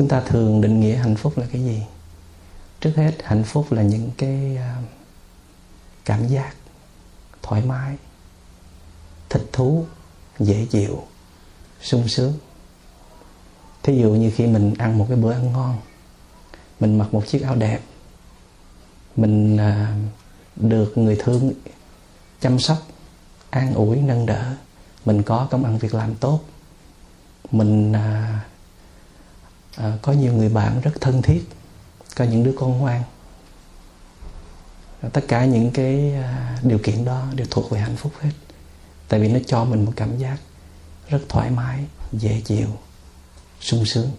chúng ta thường định nghĩa hạnh phúc là cái gì? Trước hết hạnh phúc là những cái à, cảm giác thoải mái thích thú dễ chịu sung sướng. Thí dụ như khi mình ăn một cái bữa ăn ngon mình mặc một chiếc áo đẹp mình à, được người thương chăm sóc an ủi nâng đỡ mình có công ăn việc làm tốt mình à, à, có nhiều người bạn rất thân thiết có những đứa con ngoan. Tất cả những cái à, điều kiện đó đều thuộc về hạnh phúc hết. Tại vì nó cho mình một cảm giác rất thoải mái dễ chịu sung sướng.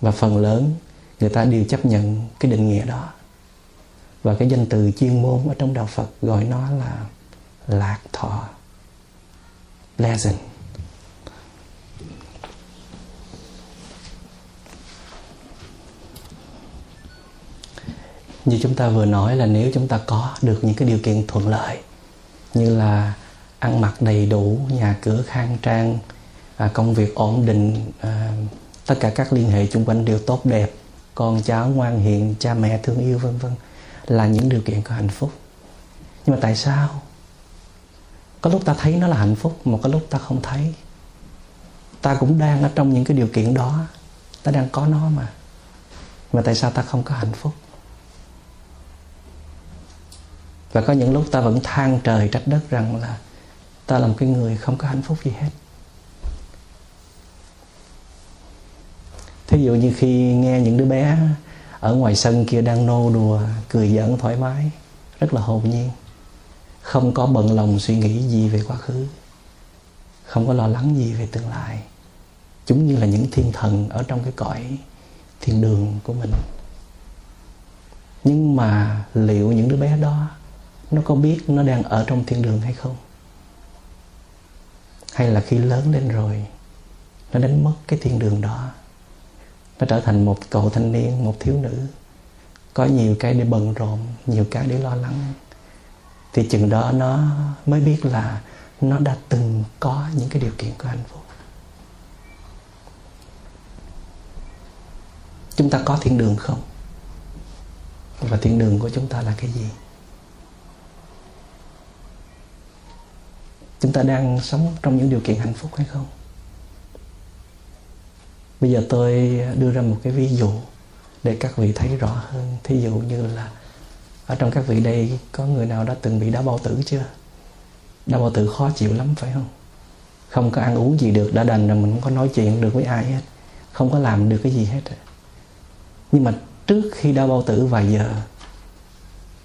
Và phần lớn người ta đều chấp nhận cái định nghĩa đó. Và cái danh từ chuyên môn ở trong đạo Phật gọi nó là lạc thọ pleasant. Như chúng ta vừa nói là nếu chúng ta có được những cái điều kiện thuận lợi như là ăn mặc đầy đủ nhà cửa khang trang à, công việc ổn định à, tất cả các liên hệ chung quanh đều tốt đẹp con cháu ngoan hiền cha mẹ thương yêu vân vân là những điều kiện của hạnh phúc. Nhưng mà tại sao? Có lúc ta thấy nó là hạnh phúc mà có lúc ta không thấy. Ta cũng đang ở trong những cái điều kiện đó ta đang có nó mà. Mà tại sao ta không có hạnh phúc? Và có những lúc ta vẫn than trời trách đất rằng là ta là một cái người không có hạnh phúc gì hết. Thí dụ như khi nghe những đứa bé ở ngoài sân kia đang nô đùa, cười giỡn thoải mái, rất là hồn nhiên. Không có bận lòng suy nghĩ gì về quá khứ. Không có lo lắng gì về tương lai. Chúng như là những thiên thần ở trong cái cõi thiên đường của mình. Nhưng mà liệu những đứa bé đó nó có biết nó đang ở trong thiên đường hay không? Hay là khi lớn lên rồi, nó đánh mất cái thiên đường đó, nó trở thành một cậu thanh niên, một thiếu nữ, có nhiều cái để bận rộn, nhiều cái để lo lắng. Thì chừng đó nó mới biết là nó đã từng có những cái điều kiện của hạnh phúc. Chúng ta có thiên đường không? Và thiên đường của chúng ta là cái gì? Chúng ta đang sống trong những điều kiện hạnh phúc hay không? Bây giờ tôi đưa ra một cái ví dụ để các vị thấy rõ hơn. Thí dụ như là ở trong các vị đây, có người nào đã từng bị đau bao tử chưa? Đau bao tử khó chịu lắm, phải không? Không có ăn uống gì được, đã đành rồi mình không có nói chuyện được với ai hết. Không có làm được cái gì hết nhưng mà trước khi đau bao tử vài giờ,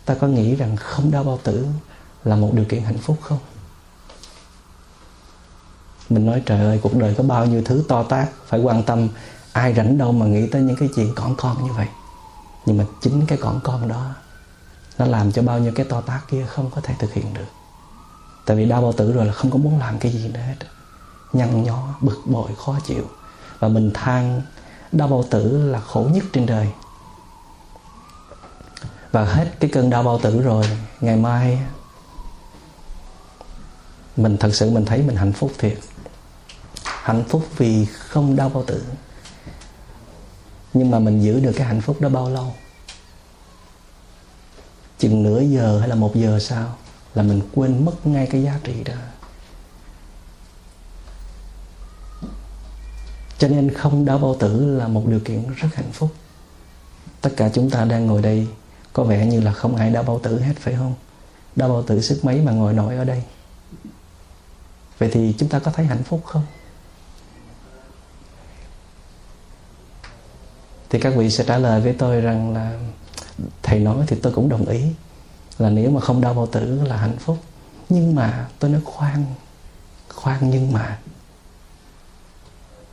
ta có nghĩ rằng không đau bao tử là một điều kiện hạnh phúc không? Mình nói, trời ơi, cuộc đời có bao nhiêu thứ to tác phải quan tâm ai rảnh đâu mà nghĩ tới những cái chuyện con con như vậy. Nhưng mà chính cái con con đó, nó làm cho bao nhiêu cái to tác kia không có thể thực hiện được. Tại vì đau bao tử rồi là không có muốn làm cái gì nữa hết nhăn nhó, bực bội, khó chịu. Và mình than đau bao tử là khổ nhất trên đời. Và hết cái cơn đau bao tử rồi, ngày mai mình thật sự mình thấy mình hạnh phúc thiệt hạnh phúc vì không đau bao tử. Nhưng mà mình giữ được cái hạnh phúc đó bao lâu? Chừng nửa giờ hay là một giờ sau là mình quên mất ngay cái giá trị đó. Cho nên không đau bao tử là một điều kiện rất hạnh phúc. Tất cả chúng ta đang ngồi đây, có vẻ như là không ai đau bao tử hết, phải không? Đau bao tử sức mấy mà ngồi nổi ở đây? Vậy thì chúng ta có thấy hạnh phúc không? Thì các vị sẽ trả lời với tôi rằng là, thầy nói thì tôi cũng đồng ý, là nếu mà không đau bao tử là hạnh phúc. Nhưng mà tôi nói khoan khoan nhưng mà.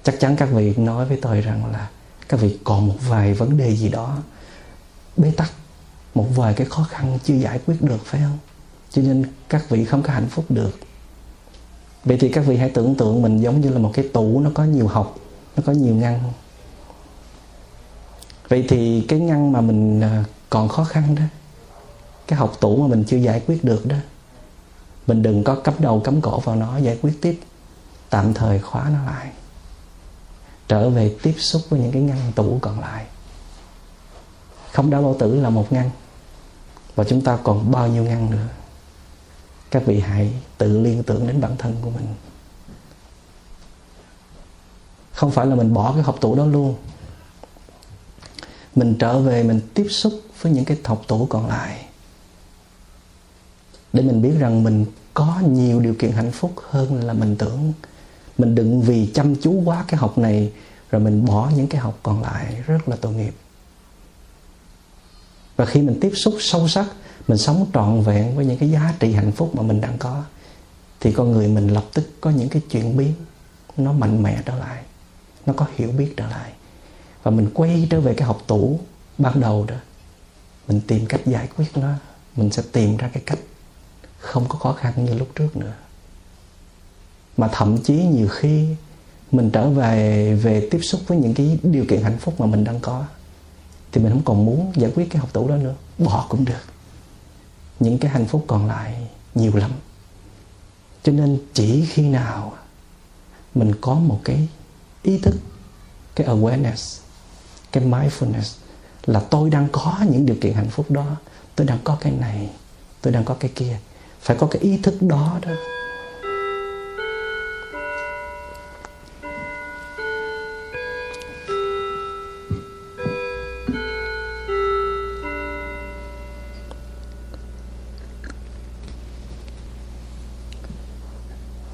Chắc chắn các vị nói với tôi rằng là các vị còn một vài vấn đề gì đó bế tắc, một vài cái khó khăn chưa giải quyết được, phải không? Cho nên các vị không có hạnh phúc được. Vậy thì các vị hãy tưởng tượng mình giống như là một cái tủ, nó có nhiều học, nó có nhiều ngăn vậy thì cái ngăn mà mình à, còn khó khăn đó, cái học tủ mà mình chưa giải quyết được đó, mình đừng có cắm đầu cắm cổ vào nó, giải quyết tiếp. Tạm thời khóa nó lại. Trở về tiếp xúc với những cái ngăn tủ còn lại. Không đau bao tử là một ngăn, và chúng ta còn bao nhiêu ngăn nữa. Các vị hãy tự liên tưởng đến bản thân của mình. Không phải là mình bỏ cái học tủ đó luôn mình trở về, mình tiếp xúc với những cái thọc tủ còn lại. Để mình biết rằng mình có nhiều điều kiện hạnh phúc hơn là mình tưởng. Mình đừng vì chăm chú quá cái học này, rồi mình bỏ những cái học còn lại. Rất là tội nghiệp. Và khi mình tiếp xúc sâu sắc, mình sống trọn vẹn với những cái giá trị hạnh phúc mà mình đang có, thì con người mình lập tức có những cái chuyển biến. Nó mạnh mẽ trở lại. Nó có hiểu biết trở lại và mình quay trở về cái học tủ ban đầu đó. Mình tìm cách giải quyết nó. Mình sẽ tìm ra cái cách không có khó khăn như lúc trước nữa. Mà thậm chí nhiều khi mình trở về về tiếp xúc với những cái điều kiện hạnh phúc mà mình đang có, thì mình không còn muốn giải quyết cái học tủ đó nữa. Bỏ cũng được. Những cái hạnh phúc còn lại nhiều lắm. Cho nên chỉ khi nào mình có một cái ý thức, cái awareness cái mindfulness là tôi đang có những điều kiện hạnh phúc đó. Tôi đang có cái này, tôi đang có cái kia. Phải có cái ý thức đó đó.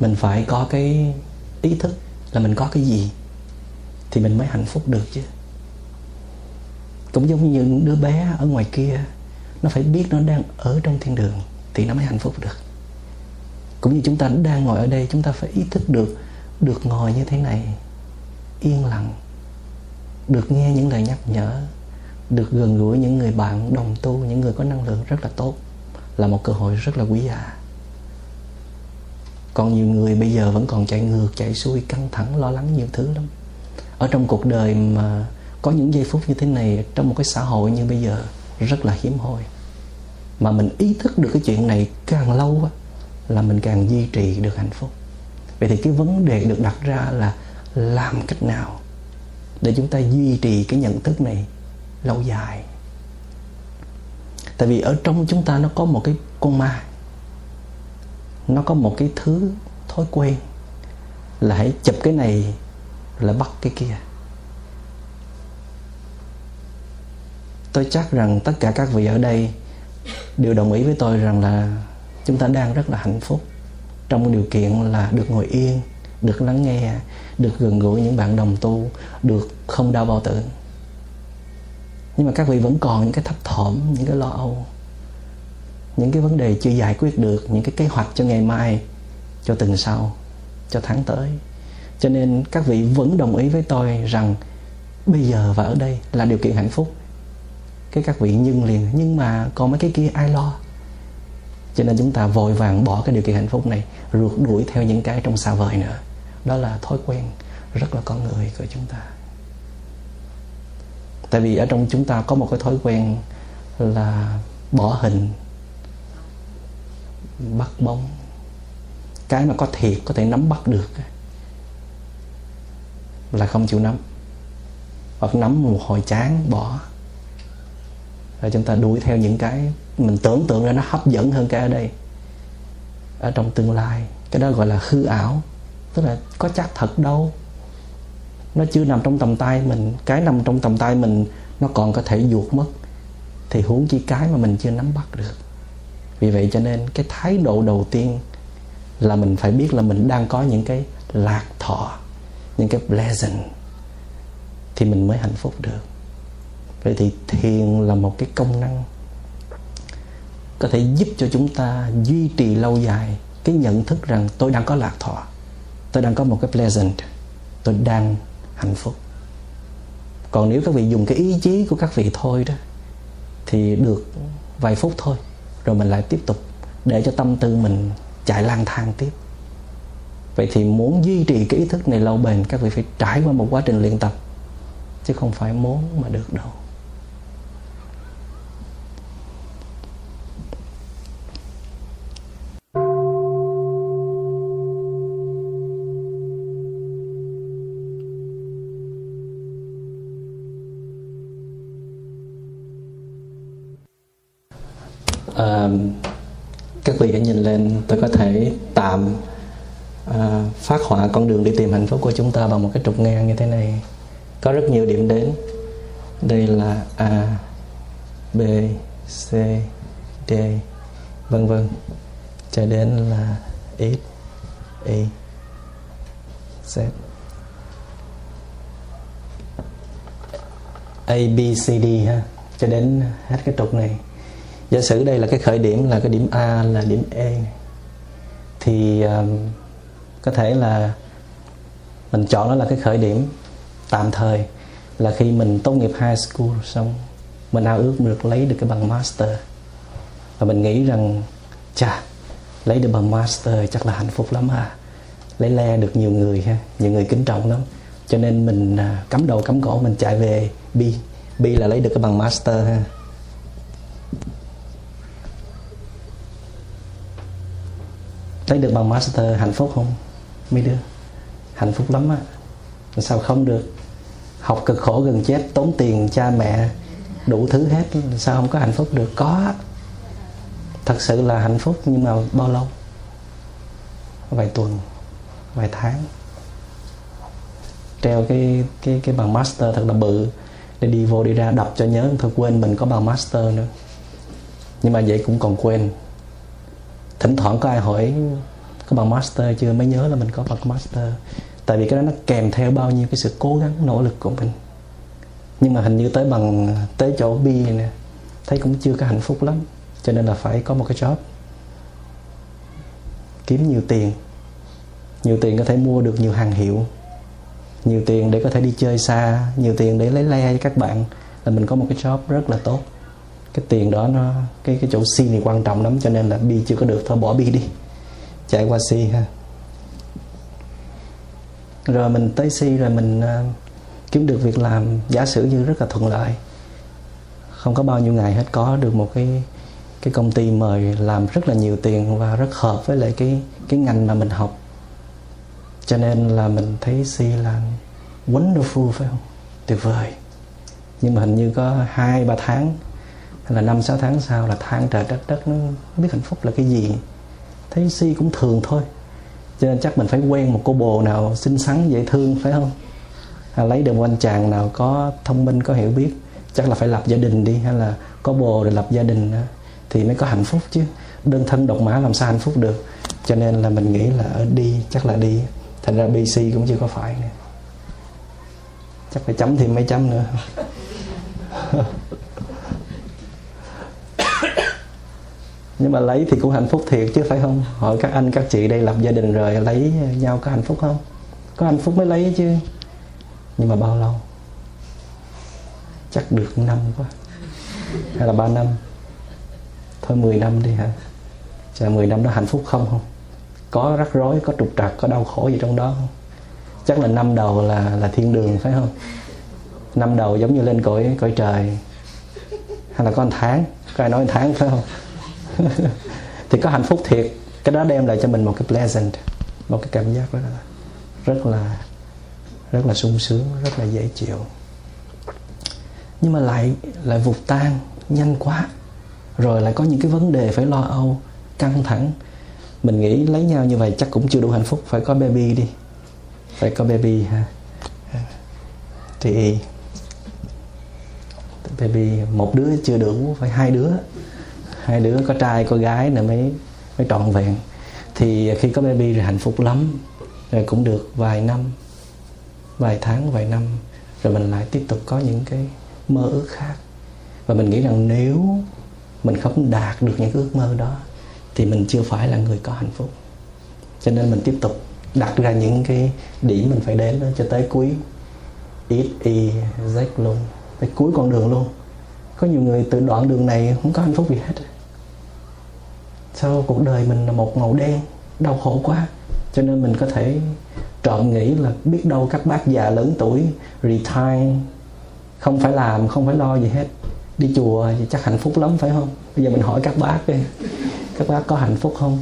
Mình phải có cái ý thức là mình có cái gì thì mình mới hạnh phúc được chứ cũng giống như những đứa bé ở ngoài kia, nó phải biết nó đang ở trong thiên đường thì nó mới hạnh phúc được. Cũng như chúng ta đang ngồi ở đây, chúng ta phải ý thức được được ngồi như thế này, yên lặng, được nghe những lời nhắc nhở, được gần gũi những người bạn đồng tu, những người có năng lượng rất là tốt, là một cơ hội rất là quý giá. Còn nhiều người bây giờ vẫn còn chạy ngược, chạy xuôi, căng thẳng, lo lắng nhiều thứ lắm. Ở trong cuộc đời mà có những giây phút như thế này trong một cái xã hội như bây giờ rất là hiếm hoi. Mà mình ý thức được cái chuyện này càng lâu á, là mình càng duy trì được hạnh phúc. Vậy thì cái vấn đề được đặt ra là làm cách nào để chúng ta duy trì cái nhận thức này lâu dài? Tại vì ở trong chúng ta nó có một cái con ma nó có một cái thứ thói quen là hãy chụp cái này là bắt cái kia. Tôi chắc rằng tất cả các vị ở đây đều đồng ý với tôi rằng là chúng ta đang rất là hạnh phúc trong điều kiện là được ngồi yên, được lắng nghe, được gần gũi những bạn đồng tu, được không đau bao tử. Nhưng mà các vị vẫn còn những cái thấp thỏm, những cái lo âu, những cái vấn đề chưa giải quyết được, những cái kế hoạch cho ngày mai, cho tuần sau, cho tháng tới. Cho nên các vị vẫn đồng ý với tôi rằng bây giờ và ở đây là điều kiện hạnh phúc cái các vị nhân liền. Nhưng mà còn mấy cái kia ai lo? Cho nên chúng ta vội vàng bỏ cái điều kiện hạnh phúc này rượt đuổi theo những cái trong xa vời nữa. Đó là thói quen rất là con người của chúng ta. Tại vì ở trong chúng ta có một cái thói quen là bỏ hình, bắt bóng. Cái mà có thiệt có thể nắm bắt được là không chịu nắm. Hoặc nắm một hồi chán, bỏ rồi chúng ta đuổi theo những cái mình tưởng tượng ra nó hấp dẫn hơn cái ở đây. Ở trong tương lai. Cái đó gọi là hư ảo. Tức là có chắc thật đâu. Nó chưa nằm trong tầm tay mình. Cái nằm trong tầm tay mình, nó còn có thể ruột mất. Thì huống chi cái mà mình chưa nắm bắt được. Vì vậy cho nên cái thái độ đầu tiên là mình phải biết là mình đang có những cái lạc thọ, những cái pleasant thì mình mới hạnh phúc được vậy thì thiền là một cái công năng có thể giúp cho chúng ta duy trì lâu dài cái nhận thức rằng tôi đang có lạc thọ, tôi đang có một cái pleasant, tôi đang hạnh phúc. Còn nếu các vị dùng cái ý chí của các vị thôi đó, thì được vài phút thôi, rồi mình lại tiếp tục để cho tâm tư mình chạy lang thang tiếp. Vậy thì muốn duy trì cái ý thức này lâu bền, các vị phải trải qua một quá trình luyện tập, chứ không phải muốn mà được đâu. À, các vị hãy nhìn lên tôi có thể tạm à, phát họa con đường đi tìm hạnh phúc của chúng ta bằng một cái trục ngang như thế này. Có rất nhiều điểm đến. Đây là a b c d vân vân. Cho đến là x y z. A b c d ha. Cho đến hết cái trục này giả sử đây là cái khởi điểm là cái điểm a là điểm e. Thì um, có thể là mình chọn nó là cái khởi điểm tạm thời là khi mình tốt nghiệp high school xong mình ao ước được lấy được cái bằng master. Và mình nghĩ rằng chà lấy được bằng master chắc là hạnh phúc lắm à lấy le được nhiều người ha nhiều người kính trọng lắm. Cho nên mình à, cắm đầu cắm cổ mình chạy về bi bi là lấy được cái bằng master ha. Lấy được bằng master, hạnh phúc không? Mấy đứa? Hạnh phúc lắm á. Sao không được? Học cực khổ gần chết, tốn tiền, cha mẹ, đủ thứ hết. Sao không có hạnh phúc được? Có. Thật sự là hạnh phúc, nhưng mà bao lâu? Vài tuần, vài tháng. Treo cái cái cái bằng master thật là bự. Để đi vô, đi ra, đọc cho nhớ. Thôi quên mình có bằng master nữa. Nhưng mà vậy cũng còn quên thỉnh thoảng có ai hỏi, có bằng master chưa? Mới nhớ là mình có bằng master. Tại vì cái đó nó kèm theo bao nhiêu cái sự cố gắng, nỗ lực của mình. Nhưng mà hình như tới bằng, tới chỗ B nè, thấy cũng chưa có hạnh phúc lắm. Cho nên là phải có một cái job. Kiếm nhiều tiền. Nhiều tiền có thể mua được nhiều hàng hiệu. Nhiều tiền để có thể đi chơi xa. Nhiều tiền để lấy le với các bạn. Là mình có một cái job rất là tốt cái tiền đó nó cái cái chỗ C này quan trọng lắm cho nên là B chưa có được. Thôi bỏ B đi. Chạy qua C ha. Rồi mình tới C rồi mình uh, kiếm được việc làm. Giả sử như rất là thuận lợi không có bao nhiêu ngày hết có được một cái cái công ty mời làm rất là nhiều tiền và rất hợp với lại cái cái ngành mà mình học. Cho nên là mình thấy C là wonderful phải không? Tuyệt vời. Nhưng mà hình như có hai ba tháng hay là năm sáu tháng sau là than trời trách đất nó biết hạnh phúc là cái gì. Thấy si cũng thường thôi. Cho nên chắc mình phải quen một cô bồ nào xinh xắn dễ thương phải không? À, lấy được một anh chàng nào có thông minh có hiểu biết. Chắc là phải lập gia đình đi hay là có bồ để lập gia đình thì mới có hạnh phúc chứ. Đơn thân độc mã làm sao hạnh phúc được. Cho nên là mình nghĩ là ở đi chắc là đi. Thành ra bc cũng chưa có phải nữa. Chắc phải chấm thêm mấy chấm nữa. nhưng mà lấy thì cũng hạnh phúc thiệt chứ, phải không? Hỏi các anh, các chị, đây lập gia đình rồi, lấy nhau có hạnh phúc không? Có hạnh phúc mới lấy chứ. Nhưng mà bao lâu? Chắc được năm quá. Hay là ba năm? Thôi 10 năm đi hả? Chờ 10 năm đó hạnh phúc không không? Có rắc rối, có trục trặc, có đau khổ gì trong đó không? Chắc là năm đầu là là thiên đường, phải không? Năm đầu giống như lên cõi cõi trời. Hay là có một tháng? Có ai nói một tháng, phải không? thì có hạnh phúc thiệt. Cái đó đem lại cho mình một cái pleasant, một cái cảm giác rất là rất là rất là sung sướng, rất là dễ chịu. Nhưng mà lại lại vụt tan nhanh quá. Rồi lại có những cái vấn đề phải lo âu, căng thẳng. Mình nghĩ lấy nhau như vậy chắc cũng chưa đủ hạnh phúc. Phải có baby đi. Phải có baby ha. Thì baby, một đứa chưa đủ, phải hai đứa hai đứa, có trai, có gái nữa mới mới trọn vẹn. Thì khi có baby rồi hạnh phúc lắm. Rồi cũng được vài năm, vài tháng, vài năm. Rồi mình lại tiếp tục có những cái mơ ước khác. Và mình nghĩ rằng nếu mình không đạt được những ước mơ đó, thì mình chưa phải là người có hạnh phúc. Cho nên mình tiếp tục đặt ra những cái điểm mình phải đến đó cho tới cuối. Ít y, z luôn. Tới cuối con đường luôn. Có nhiều người từ đoạn đường này không có hạnh phúc gì hết sao cuộc đời mình là một màu đen, đau khổ quá. Cho nên mình có thể trộm nghĩ là biết đâu các bác già lớn tuổi retire, không phải làm, không phải lo gì hết. Đi chùa thì chắc hạnh phúc lắm, phải không? Bây giờ mình hỏi các bác đi. Các bác có hạnh phúc không?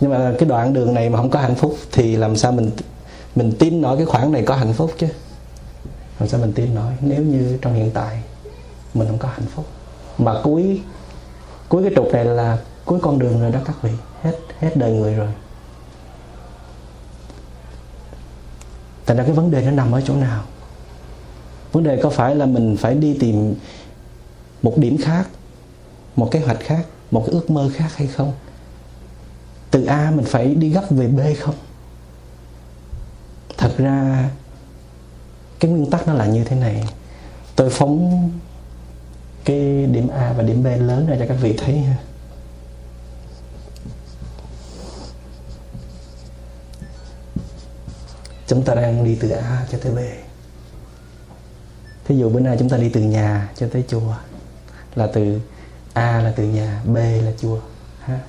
Nhưng mà cái đoạn đường này mà không có hạnh phúc thì làm sao mình mình tin nổi cái khoảng này có hạnh phúc chứ? Làm sao mình tin nổi? Nếu như trong hiện tại mình không có hạnh phúc. Mà cuối cuối cái trục này là cuối con đường rồi đó các vị hết hết đời người rồi. Tại ra cái vấn đề nó nằm ở chỗ nào? Vấn đề có phải là mình phải đi tìm một điểm khác, một kế hoạch khác, một cái ước mơ khác hay không? Từ a mình phải đi gấp về b không? Thật ra cái nguyên tắc nó là như thế này. Tôi phóng cái điểm a và điểm b lớn ra cho các vị thấy ha. Chúng ta đang đi từ a cho tới b. Thí dụ bữa nay chúng ta đi từ nhà cho tới chùa, là từ a là từ nhà, b là chùa, ha.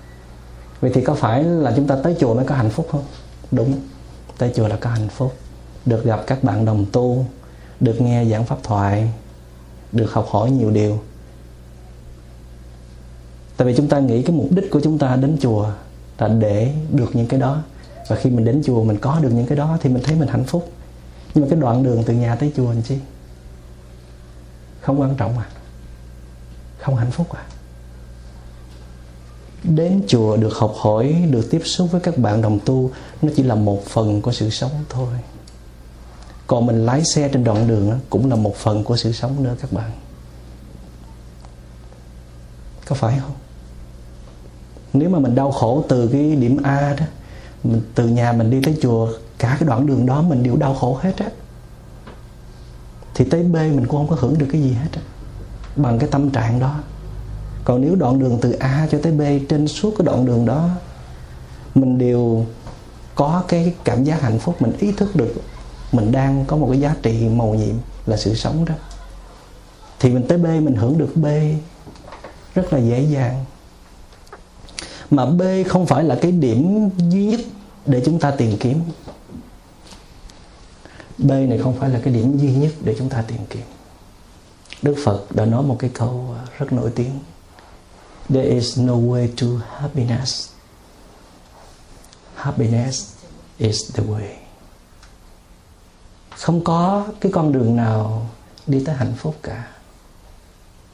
Vậy thì có phải là chúng ta tới chùa mới có hạnh phúc không? Đúng, tới chùa là có hạnh phúc. Được gặp các bạn đồng tu, được nghe giảng pháp thoại, được học hỏi nhiều điều tại vì chúng ta nghĩ cái mục đích của chúng ta đến chùa là để được những cái đó. Và khi mình đến chùa, mình có được những cái đó thì mình thấy mình hạnh phúc. Nhưng mà cái đoạn đường từ nhà tới chùa làm chi? Không quan trọng à. Không hạnh phúc à. Đến chùa được học hỏi, được tiếp xúc với các bạn đồng tu, nó chỉ là một phần của sự sống thôi. Còn mình lái xe trên đoạn đường cũng là một phần của sự sống nữa các bạn. Có phải không? Nếu mà mình đau khổ từ cái điểm A đó, mình từ nhà mình đi tới chùa, cả cái đoạn đường đó mình đều đau khổ hết á. Thì tới B mình cũng không có hưởng được cái gì hết á, bằng cái tâm trạng đó. Còn nếu đoạn đường từ A cho tới B, trên suốt cái đoạn đường đó, mình đều có cái cảm giác hạnh phúc, mình ý thức được mình đang có một cái giá trị màu nhiệm là sự sống đó. Thì mình tới B, mình hưởng được B rất là dễ dàng mà B không phải là cái điểm duy nhất để chúng ta tìm kiếm. B này không phải là cái điểm duy nhất để chúng ta tìm kiếm. Đức Phật đã nói một cái câu rất nổi tiếng. There is no way to happiness. Happiness is the way. Không có cái con đường nào đi tới hạnh phúc cả.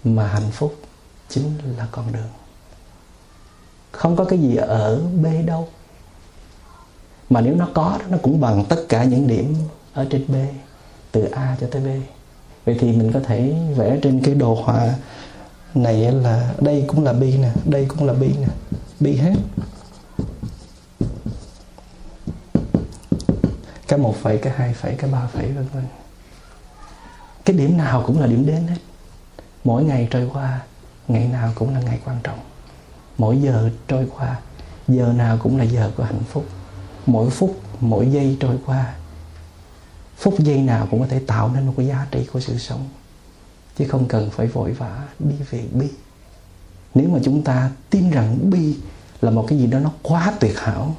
Mà hạnh phúc chính là con đường. Không có cái gì ở B đâu. Mà nếu nó có Nó cũng bằng tất cả những điểm Ở trên B Từ A cho tới B Vậy thì mình có thể vẽ trên cái đồ họa này là đây cũng là bi nè, đây cũng là bi nè bi hết. Cái một phẩy, cái hai phẩy, cái ba phẩy, vân vân. Cái điểm nào cũng là điểm đến hết. Mỗi ngày trôi qua, ngày nào cũng là ngày quan trọng mỗi giờ trôi qua, giờ nào cũng là giờ của hạnh phúc. Mỗi phút, mỗi giây trôi qua, phút giây nào cũng có thể tạo nên một cái giá trị của sự sống. Chứ không cần phải vội vã đi về bi. Nếu mà chúng ta tin rằng bi là một cái gì đó nó quá tuyệt hảo,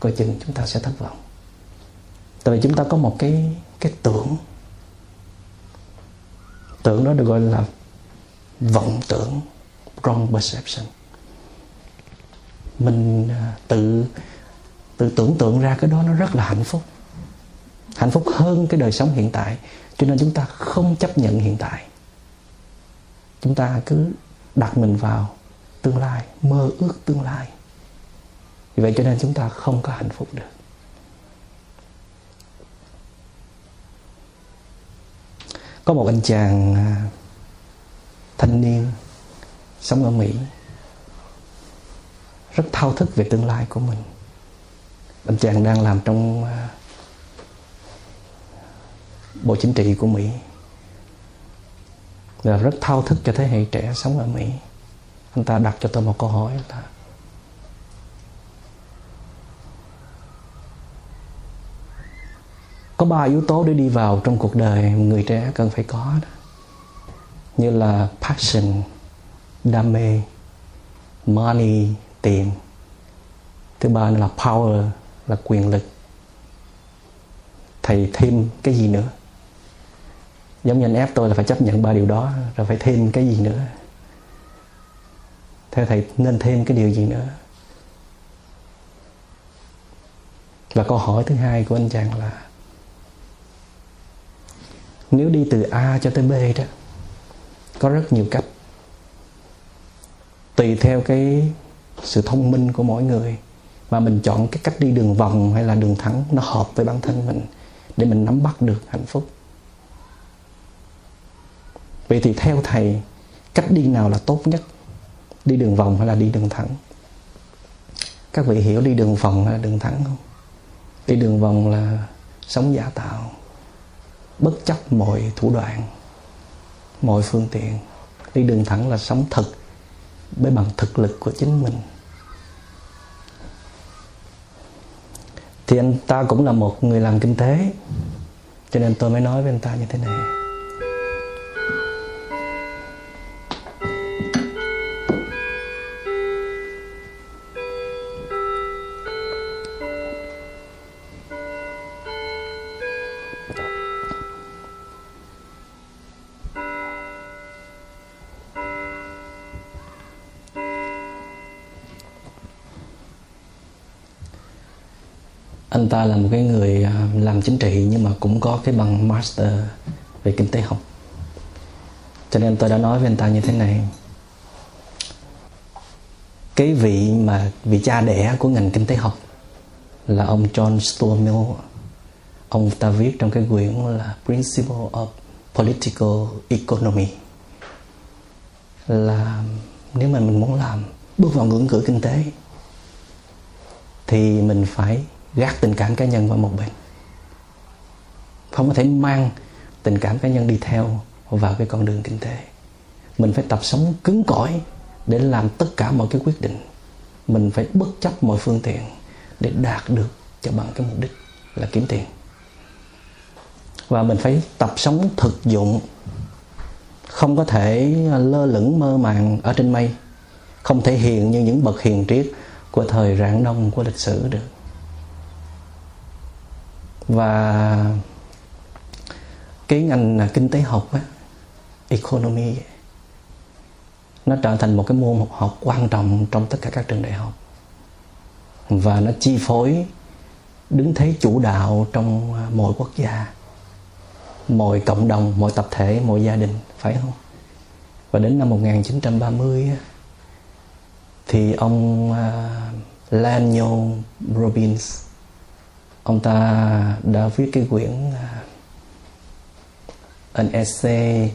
coi chừng chúng ta sẽ thất vọng. Tại vì chúng ta có một cái cái tưởng. Tưởng đó được gọi là vọng tưởng, wrong perception mình à, tự tự tưởng tượng ra cái đó nó rất là hạnh phúc. Hạnh phúc hơn cái đời sống hiện tại. Cho nên chúng ta không chấp nhận hiện tại. Chúng ta cứ đặt mình vào tương lai, mơ ước tương lai. Vì vậy cho nên chúng ta không có hạnh phúc được. Có một anh chàng à, thanh niên sống ở mỹ rất thao thức về tương lai của mình. Anh chàng đang làm trong à, bộ chính trị của mỹ. Và rất thao thức cho thế hệ trẻ sống ở Mỹ. Anh ta đặt cho tôi một câu hỏi là, có ba yếu tố để đi vào trong cuộc đời người trẻ cần phải có đó. như là passion, đam mê, money tiền. Thứ ba là power, là quyền lực. Thầy thêm cái gì nữa? Giống như anh ép tôi là phải chấp nhận ba điều đó, rồi phải thêm cái gì nữa? Theo thầy nên thêm cái điều gì nữa? Và câu hỏi thứ hai của anh chàng là, nếu đi từ A cho tới B đó, có rất nhiều cách. Tùy theo cái sự thông minh của mỗi người. Mà mình chọn cái cách đi đường vòng hay là đường thẳng, nó hợp với bản thân mình để mình nắm bắt được hạnh phúc. Vậy thì theo thầy, cách đi nào là tốt nhất? Đi đường vòng hay là đi đường thẳng? Các vị hiểu đi đường vòng hay là đường thẳng không? Đi đường vòng là sống giả tạo, bất chấp mọi thủ đoạn, mọi phương tiện. Đi đường thẳng là sống thực bởi bằng thực lực của chính mình. Thì anh ta cũng là một người làm kinh tế, cho nên tôi mới nói với anh ta như thế này. Ta là một cái người à, làm chính trị nhưng mà cũng có cái bằng master về kinh tế học. Cho nên tôi đã nói với anh ta như thế này. Cái vị mà vị cha đẻ của ngành kinh tế học là ông John Stuart Mill. Ông ta viết trong cái quyển là Principle of Political Economy. Là nếu mà mình muốn làm, bước vào ngưỡng cửa kinh tế, thì mình phải gác tình cảm cá nhân vào một bên. Không có thể mang tình cảm cá nhân đi theo vào cái con đường kinh tế. Mình phải tập sống cứng cỏi để làm tất cả mọi cái quyết định. Mình phải bất chấp mọi phương tiện để đạt được cho bằng cái mục đích là kiếm tiền. Và mình phải tập sống thực dụng. Không có thể lơ lửng mơ màng ở trên mây. Không thể hiền như những bậc hiền triết của thời rạng đông của lịch sử được và cái ngành à, kinh tế học á, economy nó trở thành một cái môn học quan trọng trong tất cả các trường đại học và nó chi phối đứng thế chủ đạo trong à, mọi quốc gia mọi cộng đồng, mọi tập thể, mọi gia đình phải không? Và đến năm 1930 thì ông à, uh, Lanyo Robbins ông ta đã viết cái quyển à, an essay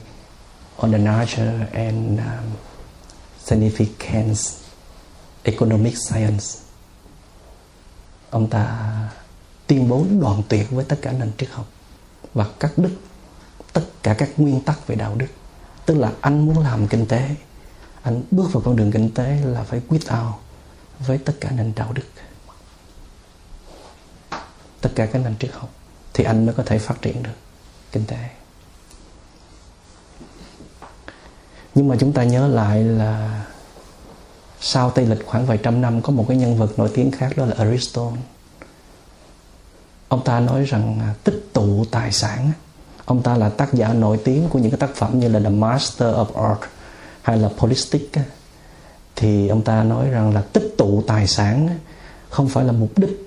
on the nature and um, significance economic science. Ông ta tuyên bố đoàn tuyệt với tất cả nền triết học và cắt đứt tất cả các nguyên tắc về đạo đức. Tức là anh muốn làm kinh tế anh bước vào con đường kinh tế là phải quyết ao với tất cả nền đạo đức tất cả các ngành triết học thì anh mới có thể phát triển được kinh tế. Nhưng mà chúng ta nhớ lại là sau tây lịch khoảng vài trăm năm, có một cái nhân vật nổi tiếng khác đó là Aristotle ông ta nói rằng à, tích tụ tài sản ông ta là tác giả nổi tiếng của những cái tác phẩm như là The Master of Art hay là Politic thì ông ta nói rằng là tích tụ tài sản không phải là mục đích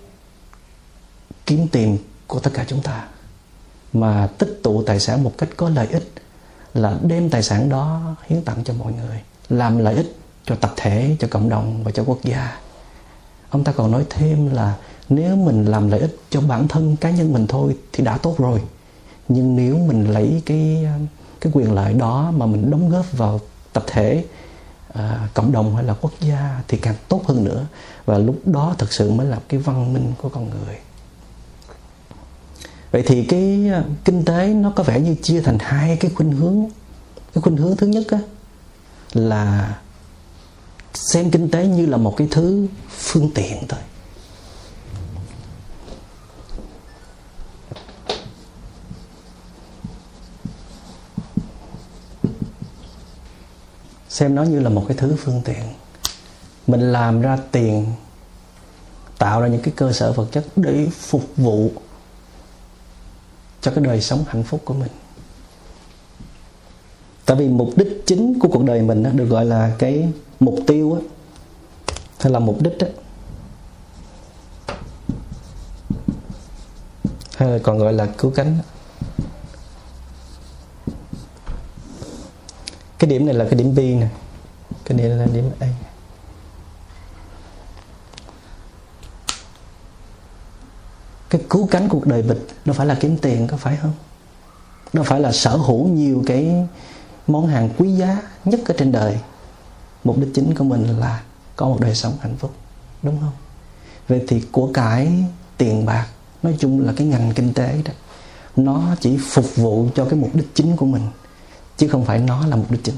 kiếm tiền của tất cả chúng ta. Mà tích tụ tài sản một cách có lợi ích là đem tài sản đó hiến tặng cho mọi người làm lợi ích cho tập thể cho cộng đồng và cho quốc gia. Ông ta còn nói thêm là nếu mình làm lợi ích cho bản thân cá nhân mình thôi thì đã tốt rồi. Nhưng nếu mình lấy cái cái quyền lợi đó mà mình đóng góp vào tập thể à, cộng đồng hay là quốc gia thì càng tốt hơn nữa. Và lúc đó thực sự mới là cái văn minh của con người vậy thì cái ờ, kinh tế nó có vẻ như chia thành hai cái khuynh hướng. Cái khuynh hướng thứ nhất á, là xem kinh tế như là một cái thứ phương tiện thôi. Xem nó như là một cái thứ phương tiện. Mình làm ra tiền tạo ra những cái cơ sở vật chất để phục vụ cho cái đời sống hạnh phúc của mình. Tại vì mục đích chính của cuộc đời mình đó, được gọi là cái mục tiêu đó, hay là mục đích đó, hay là còn gọi là cứu cánh đó. cái điểm này là cái điểm B nè. Cái này là điểm A. cái cứu cánh cuộc đời bịch nó phải là kiếm tiền, có phải không? Nó phải là sở hữu nhiều cái món hàng quý giá nhất ở trên đời. Mục đích chính của mình là có một đời sống hạnh phúc, đúng không? Vậy thì của cải tiền bạc, nói chung là cái ngành kinh tế đó, nó chỉ phục vụ cho cái mục đích chính của mình, chứ không phải nó là mục đích chính.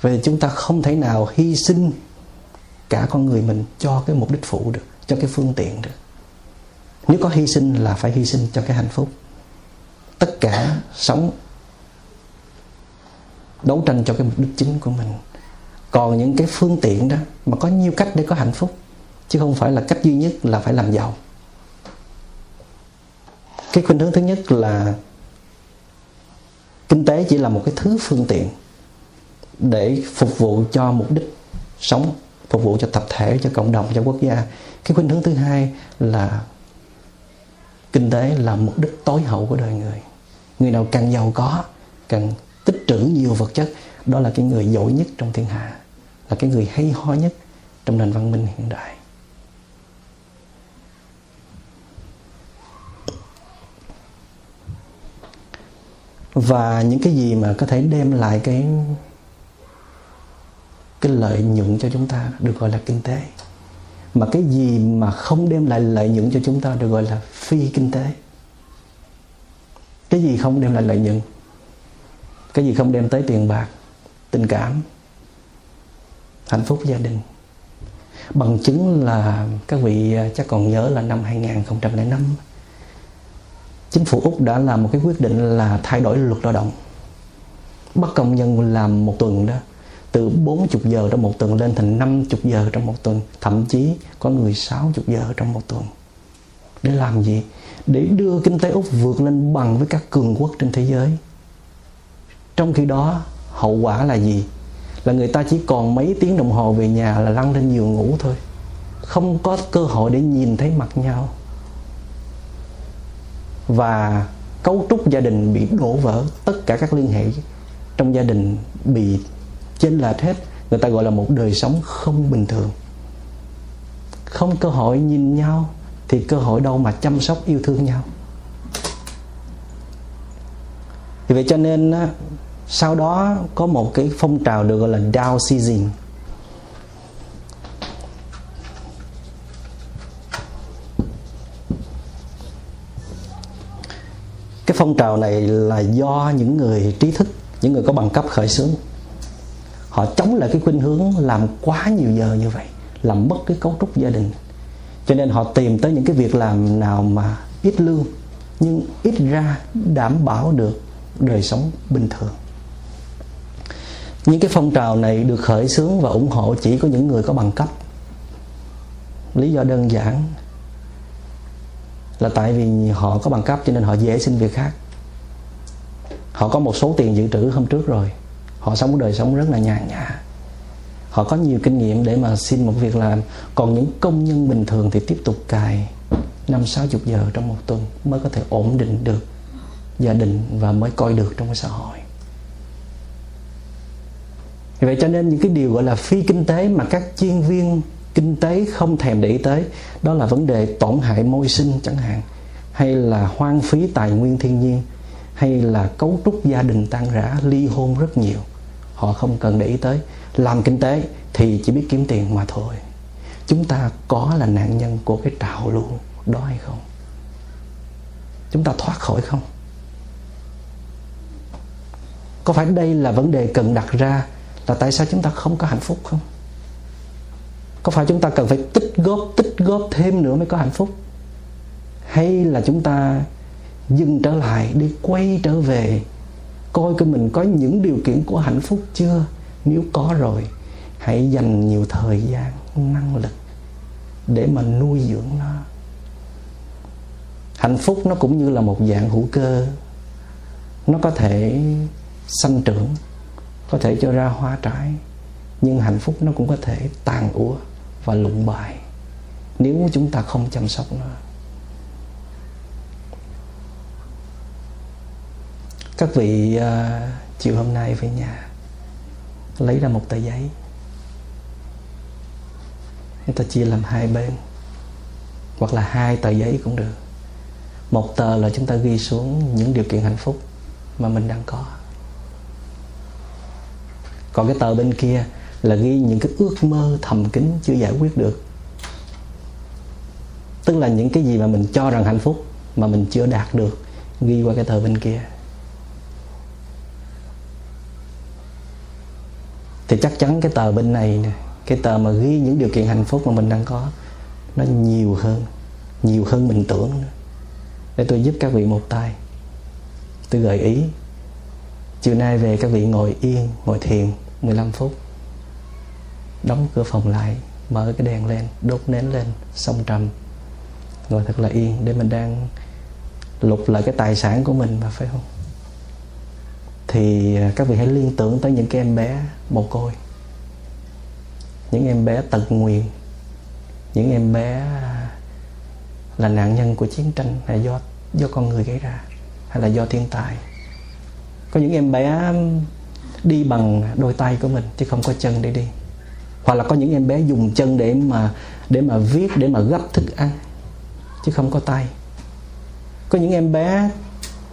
Vậy chúng ta không thể nào hy sinh cả con người mình cho cái mục đích phụ được cho cái phương tiện được. Nếu có hy sinh là phải hy sinh cho cái hạnh phúc. Tất cả sống đấu tranh cho cái mục đích chính của mình. Còn những cái phương tiện đó mà có nhiều cách để có hạnh phúc, chứ không phải là cách duy nhất là phải làm giàu. Cái khuynh hướng thứ nhất là kinh tế chỉ là một cái thứ phương tiện để phục vụ cho mục đích sống, phục vụ cho tập thể, cho cộng đồng, cho quốc gia cái khuynh hướng thứ hai là kinh tế là mục đích tối hậu của đời người. Người nào càng giàu có, càng tích trữ nhiều vật chất, đó là cái người giỏi nhất trong thiên hạ, là cái người hay ho nhất trong nền văn minh hiện đại. Và những cái gì mà có thể đem lại cái cái lợi nhuận cho chúng ta được gọi là kinh tế mà cái gì mà không đem lại lợi nhuận cho chúng ta được gọi là phi kinh tế. Cái gì không đem lại lợi nhuận? Cái gì không đem tới tiền bạc, tình cảm, hạnh phúc gia đình? Bằng chứng là, các vị à, chắc còn nhớ là năm 2005 chính phủ Úc đã làm một cái quyết định là thay đổi luật lao động. Bắt công nhân làm một tuần đó từ 40 giờ trong một tuần lên thành 50 giờ trong một tuần. Thậm chí có người 60 giờ trong một tuần. Để làm gì? Để đưa kinh tế Úc vượt lên bằng với các cường quốc trên thế giới. Trong khi đó, hậu quả là gì? Là người ta chỉ còn mấy tiếng đồng hồ về nhà là lăn lên giường ngủ thôi. Không có cơ hội để nhìn thấy mặt nhau. Và cấu trúc gia đình bị đổ vỡ. Tất cả các liên hệ trong gia đình bị chênh lệch hết người ta gọi là một đời sống không bình thường. Không cơ hội nhìn nhau thì cơ hội đâu mà chăm sóc, yêu thương nhau. Vì vậy cho nên sau đó có một cái phong trào được gọi là down season. Cái phong trào này là do những người trí thức, những người có bằng cấp khởi xướng họ chống lại cái khuynh hướng làm quá nhiều giờ như vậy, làm mất cái cấu trúc gia đình. Cho nên họ tìm tới những cái việc làm nào mà ít lương, nhưng ít ra đảm bảo được đời sống bình thường. Những cái phong trào này được khởi xướng và ủng hộ chỉ có những người có bằng cấp. Lý do đơn giản là tại vì họ có bằng cấp cho nên họ dễ xin việc khác. Họ có một số tiền dự trữ hôm trước rồi họ sống đời sống rất là nhàn nhã. Họ có nhiều kinh nghiệm để mà xin một việc làm. Còn những công nhân bình thường thì tiếp tục cài năm, sáu chục giờ trong một tuần mới có thể ổn định được gia đình và mới coi được trong cái xã hội. Vậy cho nên những cái điều gọi là phi kinh tế mà các chuyên viên kinh tế không thèm để ý tới, đó là vấn đề tổn hại môi sinh chẳng hạn, hay là hoang phí tài nguyên thiên nhiên, hay là cấu trúc gia đình tan rã, ly hôn rất nhiều họ không cần để ý tới. Làm kinh tế thì chỉ biết kiếm tiền mà thôi. Chúng ta có là nạn nhân của cái trào lưu đó hay không? Chúng ta thoát khỏi không? Có phải đây là vấn đề cần đặt ra là tại sao chúng ta không có hạnh phúc không? Có phải chúng ta cần phải tích góp tích góp thêm nữa mới có hạnh phúc? Hay là chúng ta dừng trở lại, đi quay trở về coi coi mình có những điều kiện của hạnh phúc chưa? Nếu có rồi, hãy dành nhiều thời gian, năng lực để mà nuôi dưỡng nó. Hạnh phúc nó cũng như là một dạng hữu cơ. Nó có thể sanh trưởng, có thể cho ra hoa trái, nhưng hạnh phúc nó cũng có thể tàn úa và lụng bại nếu chúng ta không chăm sóc nó. Các vị uh, chiều hôm nay về nhà lấy ra một tờ giấy. Chúng ta chia làm hai bên hoặc là hai tờ giấy cũng được. Một tờ là chúng ta ghi xuống những điều kiện hạnh phúc mà mình đang có. Còn cái tờ bên kia là ghi những cái ước mơ thầm kín chưa giải quyết được. Tức là những cái gì mà mình cho rằng hạnh phúc mà mình chưa đạt được ghi qua cái tờ bên kia. Thì chắc chắn cái tờ bên này nè, cái tờ mà ghi những điều kiện hạnh phúc mà mình đang có, nó nhiều hơn nhiều hơn mình tưởng nữa. Để tôi giúp các vị một tay. Tôi gợi ý, chiều nay về các vị ngồi yên, ngồi thiền 15 phút. Đóng cửa phòng lại, mở cái đèn lên, đốt nến lên, xong trầm. Ngồi thật là yên để mình đang lục lại cái tài sản của mình mà, phải không? Thì à, các vị hãy liên tưởng tới những cái em bé mồ côi, những em bé tật nguyền, những em bé à, là nạn nhân của chiến tranh là do do con người gây ra hay là do thiên tai có những em bé đi bằng đôi tay của mình chứ không có chân để đi. Hoặc là có những em bé dùng chân để mà để mà viết, để mà gấp thức ăn chứ không có tay. Có những em bé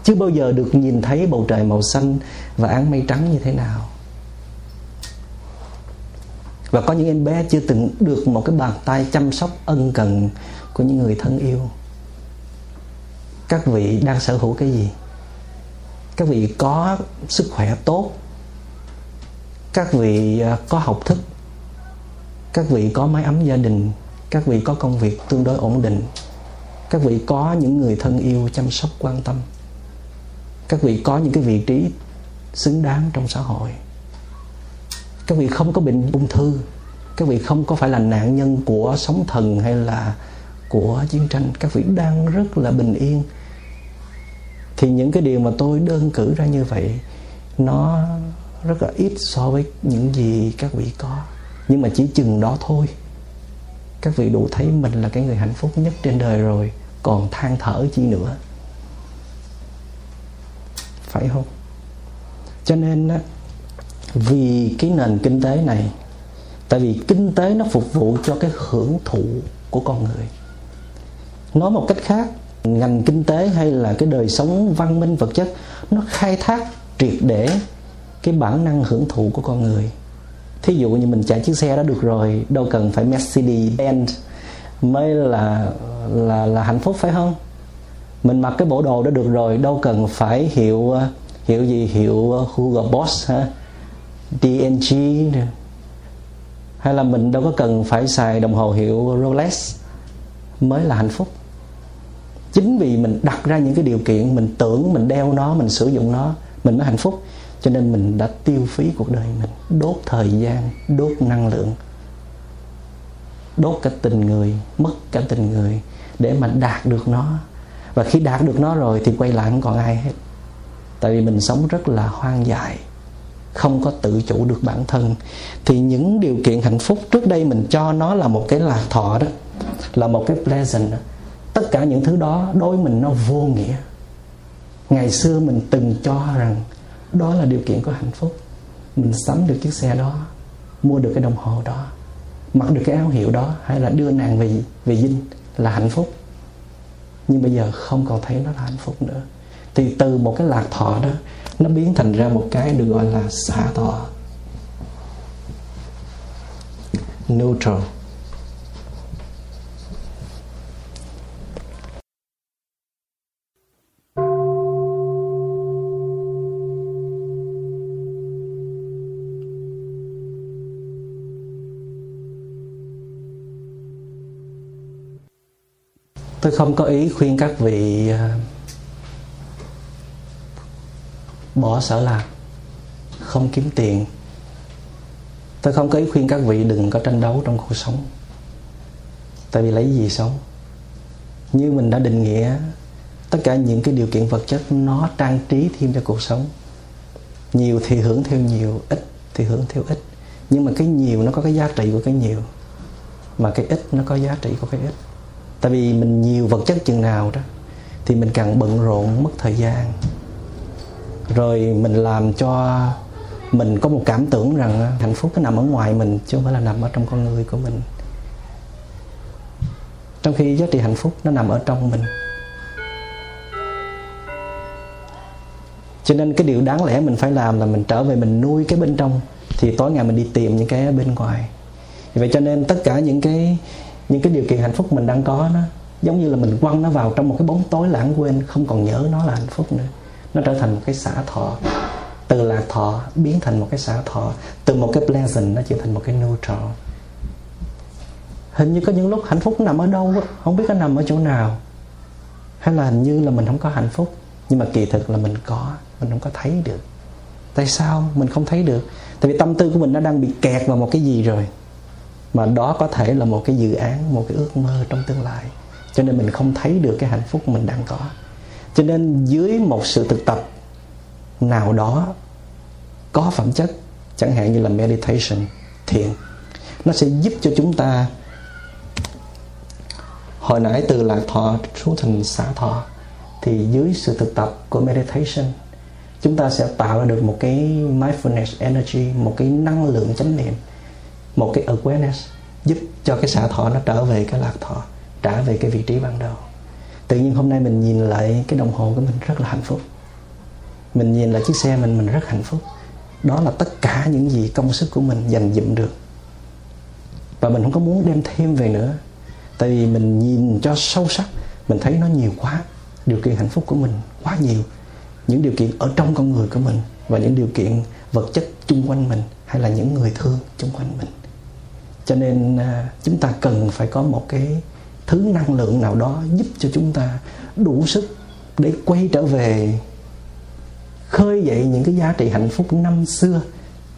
chưa bao giờ được nhìn thấy bầu trời màu xanh và áng mây trắng như thế nào? Và có những em bé chưa từng được một cái bàn tay chăm sóc ân cần của những người thân yêu. Các vị đang sở hữu cái gì? Các vị có sức khỏe tốt. Các vị à, có học thức. Các vị có mái ấm gia đình. Các vị có công việc tương đối ổn định. Các vị có những người thân yêu chăm sóc quan tâm các vị có những cái vị trí xứng đáng trong xã hội. Các vị không có bệnh ung thư. Các vị không có phải là nạn nhân của sóng thần hay là của chiến tranh. Các vị đang rất là bình yên. Thì những cái điều mà tôi đơn cử ra như vậy, nó rất là ít so với những gì các vị có. Nhưng mà chỉ chừng đó thôi. Các vị đủ thấy mình là cái người hạnh phúc nhất trên đời rồi. Còn than thở chi nữa phải không? Cho nên á, vì cái nền kinh tế này, tại vì kinh tế nó phục vụ cho cái hưởng thụ của con người. Nói một cách khác, ngành kinh tế hay là cái đời sống văn minh vật chất, nó khai thác triệt để cái bản năng hưởng thụ của con người. Thí dụ như mình chạy chiếc xe đó được rồi, đâu cần phải Mercedes Benz mới là là là hạnh phúc phải không? Mình mặc cái bộ đồ đó được rồi, đâu cần phải hiệu ờ, hiệu gì hiệu ờ, Hugo Boss ha DNG hay là mình đâu có cần phải xài đồng hồ hiệu Rolex mới là hạnh phúc. Chính vì mình đặt ra những cái điều kiện, mình tưởng mình đeo nó, mình sử dụng nó, mình mới hạnh phúc. Cho nên mình đã tiêu phí cuộc đời mình, đốt thời gian, đốt năng lượng, đốt cả tình người, mất cả tình người để mà đạt được nó và khi đạt được nó rồi thì quay lại không còn ai hết. Tại vì mình sống rất là hoang dại, không có tự chủ được bản thân. Thì những điều kiện hạnh phúc trước đây mình cho nó là một cái lạc thọ đó, là một cái pleasant đó. tất cả những thứ đó đối mình nó vô nghĩa. Ngày xưa mình từng cho rằng đó là điều kiện của hạnh phúc. Mình sắm được chiếc xe đó, mua được cái đồng hồ đó, mặc được cái áo hiệu đó, hay là đưa nàng về về dinh là hạnh phúc nhưng bây giờ không còn thấy nó là hạnh phúc nữa. Thì từ một cái lạc thọ đó, nó biến thành ra một cái được gọi là xả thọ. Neutral. Tôi không có ý khuyên các vị à, bỏ sở làm không kiếm tiền. Tôi không có ý khuyên các vị đừng có tranh đấu trong cuộc sống. Tại vì lấy gì sống? Như mình đã định nghĩa, tất cả những cái điều kiện vật chất nó trang trí thêm cho cuộc sống. Nhiều thì hưởng theo nhiều, ít thì hưởng theo ít. Nhưng mà cái nhiều nó có cái giá trị của cái nhiều, mà cái ít nó có giá trị của cái ít tại vì mình nhiều vật chất chừng nào đó, thì mình càng bận rộn mất thời gian. Rồi mình làm cho mình có một cảm tưởng rằng à, hạnh phúc nó nằm ở ngoài mình, chứ không phải là nằm ở trong con người của mình. Trong khi giá trị hạnh phúc nó nằm ở trong mình. Cho nên cái điều đáng lẽ mình phải làm là mình trở về mình nuôi cái bên trong, thì tối ngày mình đi tìm những cái bên ngoài. Vậy cho nên tất cả những cái những cái điều kiện hạnh phúc mình đang có nó giống như là mình quăng nó vào trong một cái bóng tối lãng quên, không còn nhớ nó là hạnh phúc nữa. Nó trở thành một cái xả thọ. Từ lạc thọ biến thành một cái xả thọ. Từ một cái pleasant nó trở thành một cái neutral hình như có những lúc hạnh phúc nằm ở đâu không biết nó nằm ở chỗ nào. Hay là hình như là mình không có hạnh phúc, nhưng mà kỳ thực là mình có, mình không có thấy được. Tại sao mình không thấy được? Tại vì tâm tư của mình nó đang bị kẹt vào một cái gì rồi? Mà đó có thể là một cái dự án, một cái ước mơ trong tương lai. Cho nên mình không thấy được cái hạnh phúc mình đang có. Cho nên dưới một sự thực tập nào đó, có phẩm chất, chẳng hạn như là meditation, thiền, nó sẽ giúp cho chúng ta hồi nãy từ lạc thọ xuống thành xả thọ, thì dưới sự thực tập của meditation, chúng ta sẽ tạo ra được một cái mindfulness energy, một cái năng lượng chánh niệm một cái awareness giúp cho cái xả thọ nó trở về cái lạc thọ, trả về cái vị trí ban đầu. Tự nhiên hôm nay mình nhìn lại cái đồng hồ của mình rất là hạnh phúc. Mình nhìn lại chiếc xe mình mình rất hạnh phúc. Đó là tất cả những gì công sức của mình dành dụm được. Và mình không có muốn đem thêm về nữa. Tại vì mình nhìn cho sâu sắc, mình thấy nó nhiều quá. Điều kiện hạnh phúc của mình quá nhiều. Những điều kiện ở trong con người của mình và những điều kiện vật chất chung quanh mình hay là những người thương chung quanh mình cho nên à, chúng ta cần phải có một cái thứ năng lượng nào đó giúp cho chúng ta đủ sức để quay trở về, khơi dậy những cái giá trị hạnh phúc năm xưa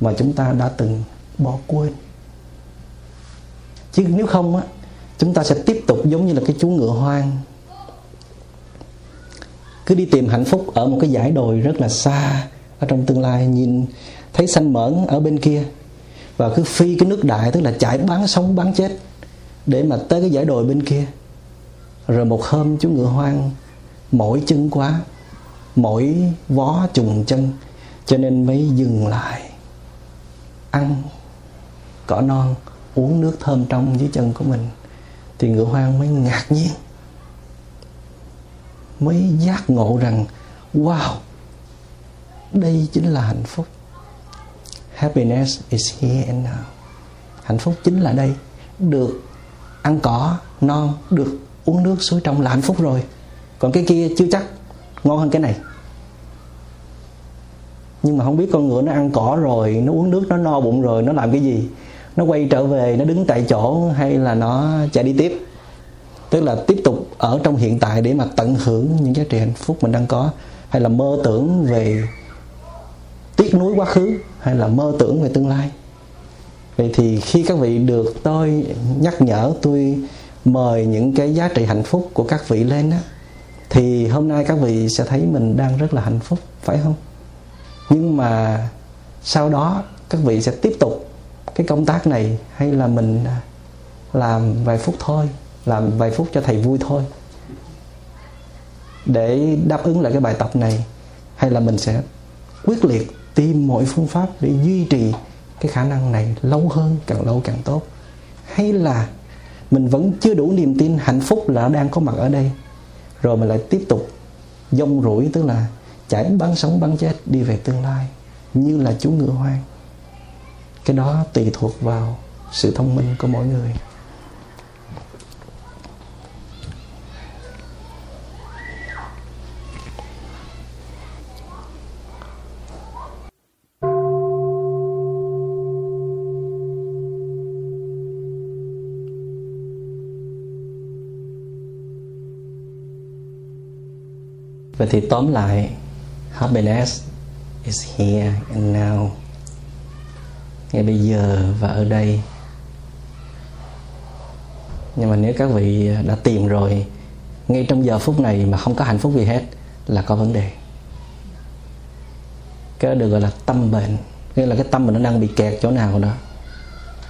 mà chúng ta đã từng bỏ quên. Chứ nếu không á, chúng ta sẽ tiếp tục giống như là cái chú ngựa hoang, cứ đi tìm hạnh phúc ở một cái dải đồi rất là xa ở trong tương lai. Nhìn thấy xanh mởn ở bên kia và cứ phi cái nước đại, tức là chạy bán sống bán chết, để mà tới cái giải đồi bên kia. Rồi một hôm chú ngựa hoang, mỏi chân quá, mỏi vó trùng chân, cho nên mới dừng lại, ăn cỏ non, uống nước thơm trong dưới chân của mình. Thì ngựa hoang mới ngạc nhiên, mới giác ngộ rằng, wow, đây chính là hạnh phúc happiness is here and now. Hạnh phúc chính là đây. Được ăn cỏ non, được uống nước suối trong là hạnh phúc rồi. Còn cái kia chưa chắc. Ngon hơn cái này. Nhưng mà không biết con ngựa nó ăn cỏ rồi, nó uống nước, nó no bụng rồi, nó làm cái gì? Nó quay trở về, nó đứng tại chỗ hay là nó chạy đi tiếp? Tức là tiếp tục ở trong hiện tại để mà tận hưởng những giá trị hạnh phúc mình đang có, hay là mơ tưởng về tiếc nuối quá khứ hay là mơ tưởng về tương lai? Vậy thì khi các vị được tôi nhắc nhở, tôi mời những cái giá trị hạnh phúc của các vị lên á, thì hôm nay các vị sẽ thấy mình đang rất là hạnh phúc, phải không? Nhưng mà sau đó các vị sẽ tiếp tục cái công tác này hay là mình làm vài phút thôi, làm vài phút cho thầy vui thôi? Để đáp ứng lại cái bài tập này hay là mình sẽ quyết liệt tìm mọi phương pháp để duy trì cái khả năng này lâu hơn, càng lâu càng tốt. Hay là mình vẫn chưa đủ niềm tin, hạnh phúc là đang có mặt ở đây, rồi mình lại tiếp tục dông rủi tức là chảy bắn sống bắn chết đi về tương lai, như là chú ngựa hoang. Cái đó tùy thuộc vào sự thông minh của mỗi người. Vậy thì tóm lại Happiness is here and now. Ngay bây giờ và ở đây. Nhưng mà nếu các vị đã tìm rồi, Ngay trong giờ phút này mà không có hạnh phúc gì hết Là có vấn đề. Cái đó được gọi là tâm bệnh. Nghĩa là cái tâm mình nó đang bị kẹt chỗ nào đó,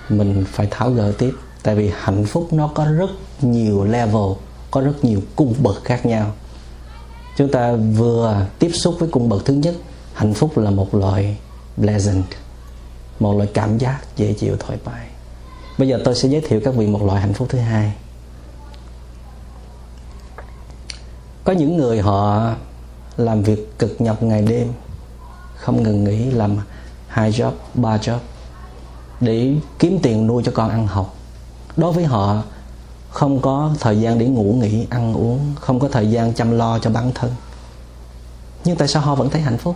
Mình phải tháo gỡ tiếp. Tại vì hạnh phúc nó có rất nhiều level, Có rất nhiều cung bậc khác nhau chúng ta vừa tiếp xúc với cung bậc thứ nhất, hạnh phúc là một loại pleasant, một loại cảm giác dễ chịu, thoải mái. Bây giờ tôi sẽ giới thiệu các vị một loại hạnh phúc thứ hai. Có những người họ làm việc cực nhọc ngày đêm, không ngừng nghỉ, làm hai job, ba job, để kiếm tiền nuôi cho con ăn học. Đối với họ không có thời gian để ngủ, nghỉ, ăn, uống. Không có thời gian chăm lo cho bản thân. Nhưng tại sao họ vẫn thấy hạnh phúc?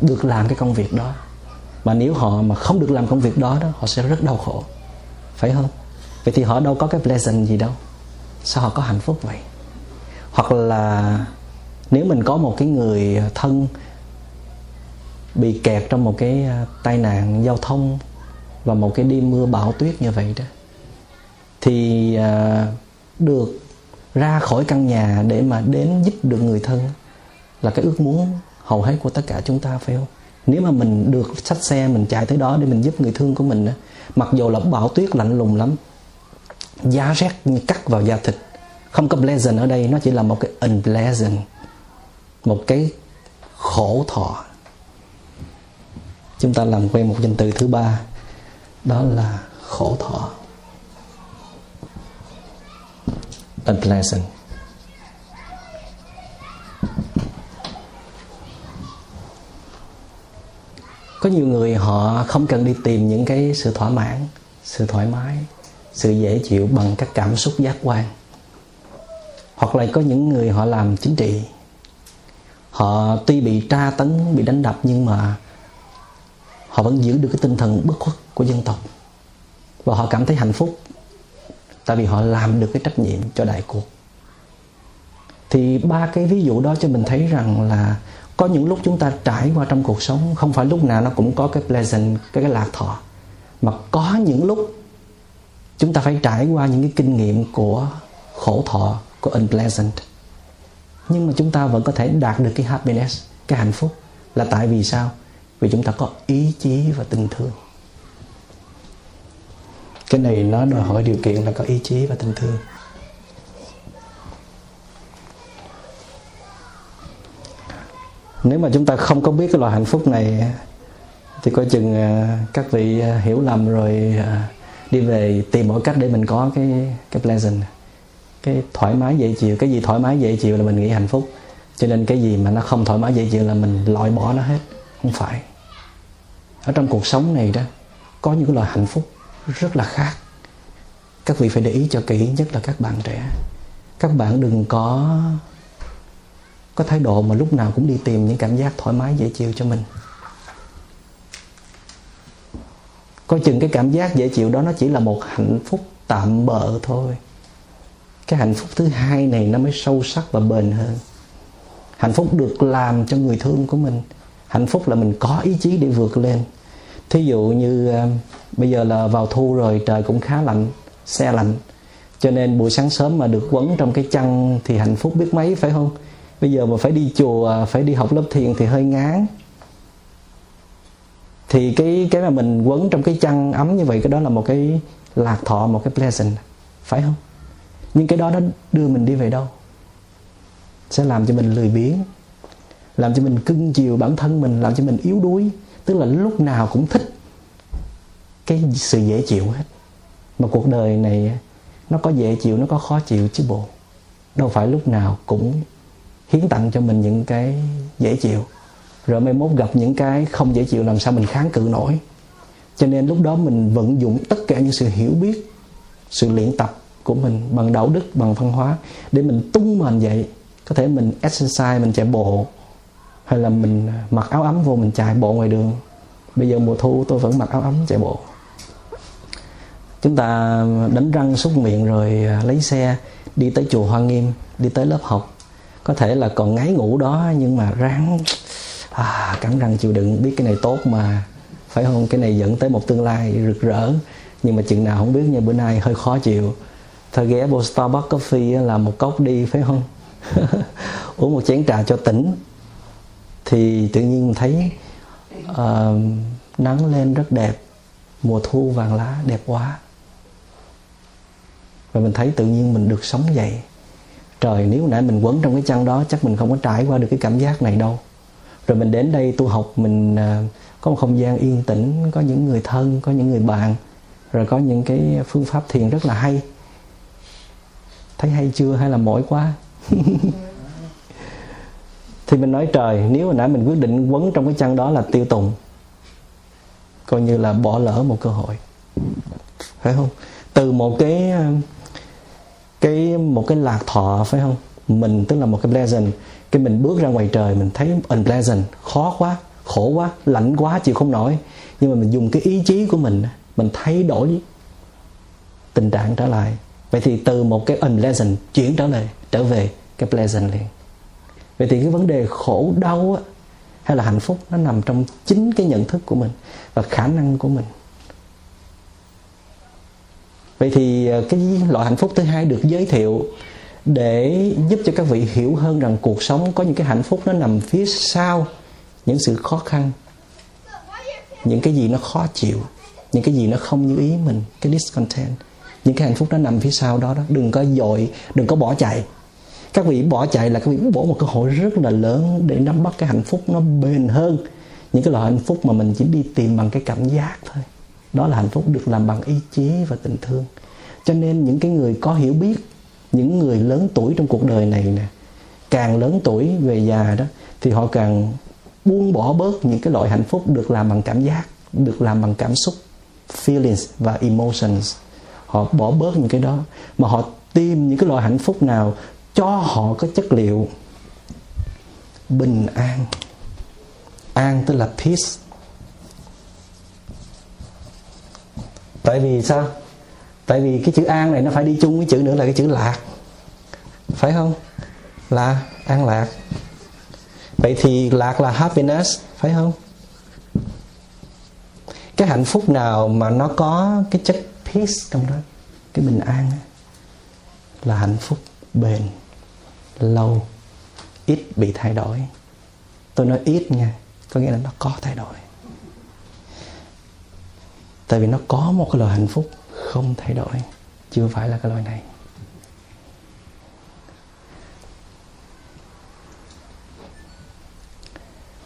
Được làm cái công việc đó. Mà nếu họ mà không được làm công việc đó đó, họ sẽ rất đau khổ. Phải không? Vậy thì họ đâu có cái pleasant gì đâu. Sao họ có hạnh phúc vậy? Hoặc là nếu mình có một cái người thân bị kẹt trong một cái à, tai nạn giao thông và một cái đêm mưa bão tuyết như vậy đó thì à, được ra khỏi căn nhà để mà đến giúp được người thân là cái ước muốn hầu hết của tất cả chúng ta, phải không? Nếu mà mình được xách xe, mình chạy tới đó để mình giúp người thương của mình mặc dù là bão tuyết lạnh lùng lắm giá rét như cắt vào da thịt, không có pleasant ở đây, nó chỉ là một cái unpleasant, một cái khổ thọ. Chúng ta làm quen một danh từ thứ ba, đó là khổ thọ. Unpleasant. Có nhiều người họ không cần đi tìm những cái sự thỏa mãn, sự thoải mái, sự dễ chịu bằng các cảm xúc giác quan. Hoặc là có những người họ làm chính trị. Họ tuy bị tra tấn, bị đánh đập nhưng mà họ vẫn giữ được cái tinh thần bất khuất của dân tộc. Và họ cảm thấy hạnh phúc tại vì họ làm được cái trách nhiệm cho đại cuộc. Thì ba cái ví dụ đó cho mình thấy rằng là có những lúc chúng ta trải qua trong cuộc sống, không phải lúc nào nó cũng có cái pleasant, cái cái lạc thọ. Mà có những lúc chúng ta phải trải qua những cái kinh nghiệm của khổ thọ, của unpleasant. Nhưng mà chúng ta vẫn có thể đạt được cái happiness, cái hạnh phúc là tại vì sao? Vì chúng ta có ý chí và tình thương cái này nó đòi hỏi điều kiện là có ý chí và tình thương. Nếu mà chúng ta không có biết cái loại hạnh phúc này, thì coi chừng à, các vị à, hiểu lầm rồi à, đi về tìm mọi cách để mình có cái cái pleasant, cái thoải mái dễ chịu. Cái gì thoải mái dễ chịu là mình nghĩ hạnh phúc. Cho nên cái gì mà nó không thoải mái dễ chịu là mình loại bỏ nó hết. Không phải. Ở trong cuộc sống này đó, có những cái loại hạnh phúc rất là khác. Các vị phải để ý cho kỹ nhất là các bạn trẻ. Các bạn đừng có có thái độ mà lúc nào cũng đi tìm những cảm giác thoải mái dễ chịu cho mình. Coi chừng cái cảm giác dễ chịu đó nó chỉ là một hạnh phúc tạm bợ thôi. Cái hạnh phúc thứ hai này nó mới sâu sắc và bền hơn. Hạnh phúc được làm cho người thương của mình. Hạnh phúc là mình có ý chí để vượt lên. Thí dụ như uh, bây giờ là vào thu rồi, trời cũng khá lạnh, xe lạnh. Cho nên buổi sáng sớm mà được quấn trong cái chăn thì hạnh phúc biết mấy, phải không? Bây giờ mà phải đi chùa à, phải đi học lớp thiền thì hơi ngán. Thì cái cái mà mình quấn trong cái chăn ấm như vậy, cái đó là một cái lạc thọ, một cái pleasant phải không? Nhưng cái đó nó đưa mình đi về đâu? Sẽ làm cho mình lười biếng, làm cho mình cưng chiều bản thân mình, làm cho mình yếu đuối. Tức là lúc nào cũng thích cái sự dễ chịu hết. Mà cuộc đời này, nó có dễ chịu, nó có khó chịu chứ bộ. Đâu phải lúc nào cũng hiến tặng cho mình những cái dễ chịu. Rồi mai mốt gặp những cái không dễ chịu làm sao mình kháng cự nổi. Cho nên lúc đó mình vận dụng tất cả những sự hiểu biết, sự luyện tập của mình bằng đạo đức, bằng văn hóa để mình tung mình dậy. Có thể mình exercise, mình chạy bộ, hay là mình mặc áo ấm vô mình chạy bộ ngoài đường. Bây giờ mùa thu tôi vẫn mặc áo ấm chạy bộ chúng ta đánh răng súc miệng rồi à, lấy xe đi tới chùa Hoa Nghiêm đi tới lớp học. Có thể là còn ngáy ngủ đó nhưng mà ráng à, cắn răng chịu đựng. Biết cái này tốt mà phải không? Cái này dẫn tới một tương lai rực rỡ. Nhưng mà chừng nào không biết như bữa nay hơi khó chịu. Thôi ghé vô Starbucks coffee là một cốc đi phải không? Uống một chén trà cho tỉnh. Thì tự nhiên thấy uh, nắng lên rất đẹp. Mùa thu vàng lá đẹp quá và mình thấy tự nhiên mình được sống vậy. Trời, nếu nãy mình quấn trong cái chăn đó, chắc mình không có trải qua được cái cảm giác này đâu. Rồi mình đến đây tu học, mình à, có một không gian yên tĩnh, có những người thân, có những người bạn, rồi có những cái phương pháp thiền rất là hay. Thấy hay chưa? Hay là mỏi quá? Thì mình nói, trời, nếu hồi nãy mình quyết định quấn trong cái chăn đó là tiêu tùng, coi như là bỏ lỡ một cơ hội. Phải không? Từ một cái à, cái một cái lạc thọ phải không? Mình tức là một cái pleasant cái mình bước ra ngoài trời mình thấy unpleasant khó quá khổ quá lạnh quá chịu không nổi. Nhưng mà mình dùng cái ý chí của mình mình thay đổi tình trạng trở lại. Vậy thì từ một cái unpleasant chuyển trở lại trở về cái pleasant liền. Vậy thì cái vấn đề khổ đau á, hay là hạnh phúc nó nằm trong chính cái nhận thức của mình và khả năng của mình vậy thì ờ, cái loại hạnh phúc thứ hai được giới thiệu để giúp cho các vị hiểu hơn rằng cuộc sống có những cái hạnh phúc nó nằm phía sau những sự khó khăn, những cái gì nó khó chịu, những cái gì nó không như ý mình, cái discontent, những cái hạnh phúc nó nằm phía sau đó đó. Đừng có dội, đừng có bỏ chạy. Các vị bỏ chạy là các vị bỏ một cơ hội rất là lớn để nắm bắt cái hạnh phúc nó bền hơn, những cái loại hạnh phúc mà mình chỉ đi tìm bằng cái cảm giác thôi đó là hạnh phúc được làm bằng ý chí và tình thương. Cho nên những cái người có hiểu biết, những người lớn tuổi trong cuộc đời này nè, càng lớn tuổi về già đó, thì họ càng buông bỏ bớt những cái loại hạnh phúc được làm bằng cảm giác, được làm bằng cảm xúc, feelings và emotions. Họ bỏ bớt những cái đó, mà họ tìm những cái loại hạnh phúc nào cho họ có chất liệu bình an. An tức là peace. Tại vì sao? Tại vì cái chữ an này nó phải đi chung với chữ nữa là cái chữ lạc. Phải không? Là an lạc. Vậy thì lạc là happiness, phải không? Cái hạnh phúc nào mà nó có cái chất peace trong đó? Cái bình an là hạnh phúc bền, lâu. Ít bị thay đổi. Tôi nói ít nha, có nghĩa là nó có thay đổi tại vì nó có một cái loại hạnh phúc không thay đổi, chưa phải là cái loại này.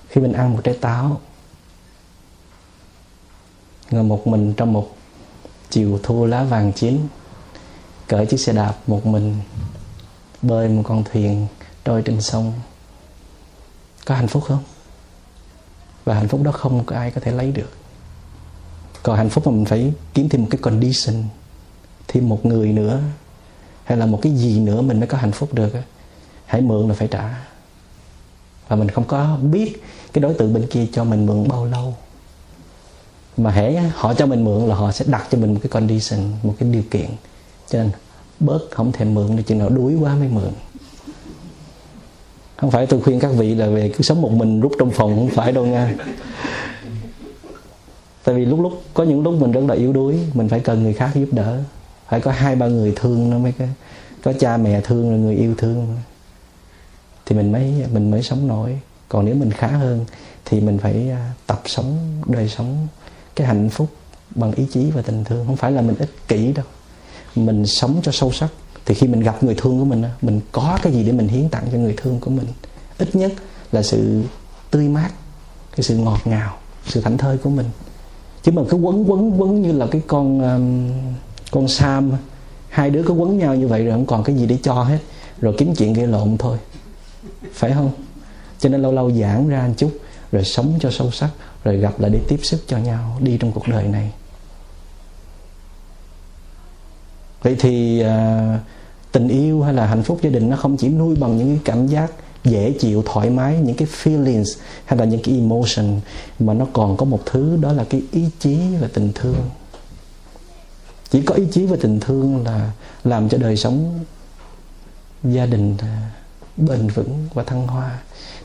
Khi mình ăn một trái táo, ngồi một mình trong một chiều thu lá vàng chín, cởi chiếc xe đạp một mình, bơi một con thuyền trôi trên sông, có hạnh phúc không? Và hạnh phúc đó không có ai có thể lấy được còn hạnh phúc mà mình phải kiếm thêm một cái condition, thêm một người nữa, hay là một cái gì nữa mình mới có hạnh phúc được hãy mượn là phải trả. Và mình không có biết cái đối tượng bên kia cho mình mượn bao lâu. Mà hễ họ cho mình mượn là họ sẽ đặt cho mình một cái condition, một cái điều kiện. Cho nên bớt không thèm mượn để chừng nào đuối quá mới mượn. Không phải tôi khuyên các vị là về cứ sống một mình rút trong phòng, không phải đâu nha tại vì lúc lúc có những lúc mình rất là yếu đuối mình phải cần người khác giúp đỡ. Phải có hai ba người thương nó mới có, có cha mẹ thương rồi người yêu thương thì mình mới mình mới sống nổi. Còn nếu mình khá hơn thì mình phải à, tập sống đời sống cái hạnh phúc bằng ý chí và tình thương. Không phải là mình ích kỷ đâu. Mình sống cho sâu sắc. Thì khi mình gặp người thương của mình mình có cái gì để mình hiến tặng cho người thương của mình? Ít nhất là sự tươi mát cái sự ngọt ngào sự thảnh thơi của mình chứ mà cứ quấn quấn quấn như là cái con um, con sam hai đứa cứ quấn nhau như vậy rồi không còn cái gì để cho hết. Rồi kiếm chuyện gây lộn thôi. Phải không? Cho nên lâu lâu giãn ra một chút rồi sống cho sâu sắc rồi gặp lại để tiếp sức cho nhau đi trong cuộc đời này. Vậy thì à, tình yêu hay là hạnh phúc gia đình nó không chỉ nuôi bằng những cái cảm giác dễ chịu, thoải mái, những cái feelings hay là những cái emotion mà nó còn có một thứ đó là cái ý chí và tình thương. Chỉ có ý chí và tình thương là làm cho đời sống gia đình à, bền vững và thăng hoa.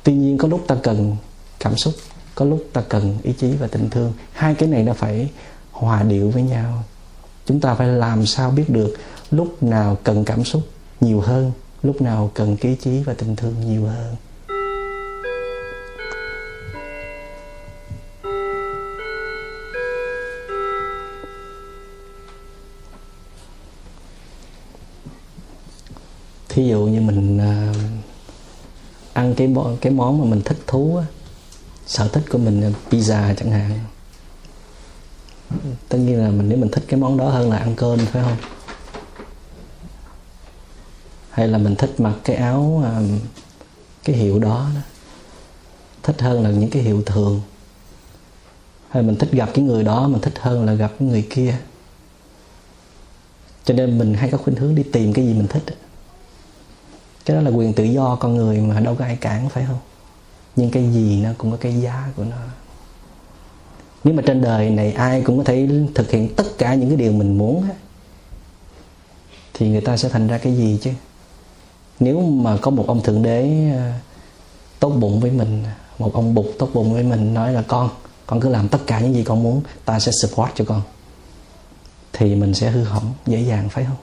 Tuy nhiên có lúc ta cần cảm xúc, có lúc ta cần ý chí và tình thương. Hai cái này nó phải hòa điệu với nhau. Chúng ta phải làm sao biết được lúc nào cần cảm xúc nhiều hơn lúc nào cần ý chí và tình thương nhiều hơn. Thí dụ như mình à, ăn cái món cái món mà mình thích thú á, sở thích của mình là pizza chẳng hạn. Tất nhiên là mình nếu mình thích cái món đó hơn là ăn cơm phải không? Hay là mình thích mặc cái áo um, cái hiệu đó, đó. Thích hơn là những cái hiệu thường. Hay mình thích gặp cái người đó mình thích hơn là gặp cái người kia. Cho nên mình hay có khuynh hướng đi tìm cái gì mình thích cái đó là quyền tự do con người mà đâu có ai cản phải không? Nhưng cái gì nó cũng có cái giá của nó. Nếu mà trên đời này ai cũng có thể thực hiện tất cả những cái điều mình muốn thì người ta sẽ thành ra cái gì chứ? Nếu mà có một ông thượng đế ờ, tốt bụng với mình, một ông bụt tốt bụng với mình, nói là con con cứ làm tất cả những gì con muốn, ta sẽ support cho con. Thì mình sẽ hư hỏng dễ dàng, phải không?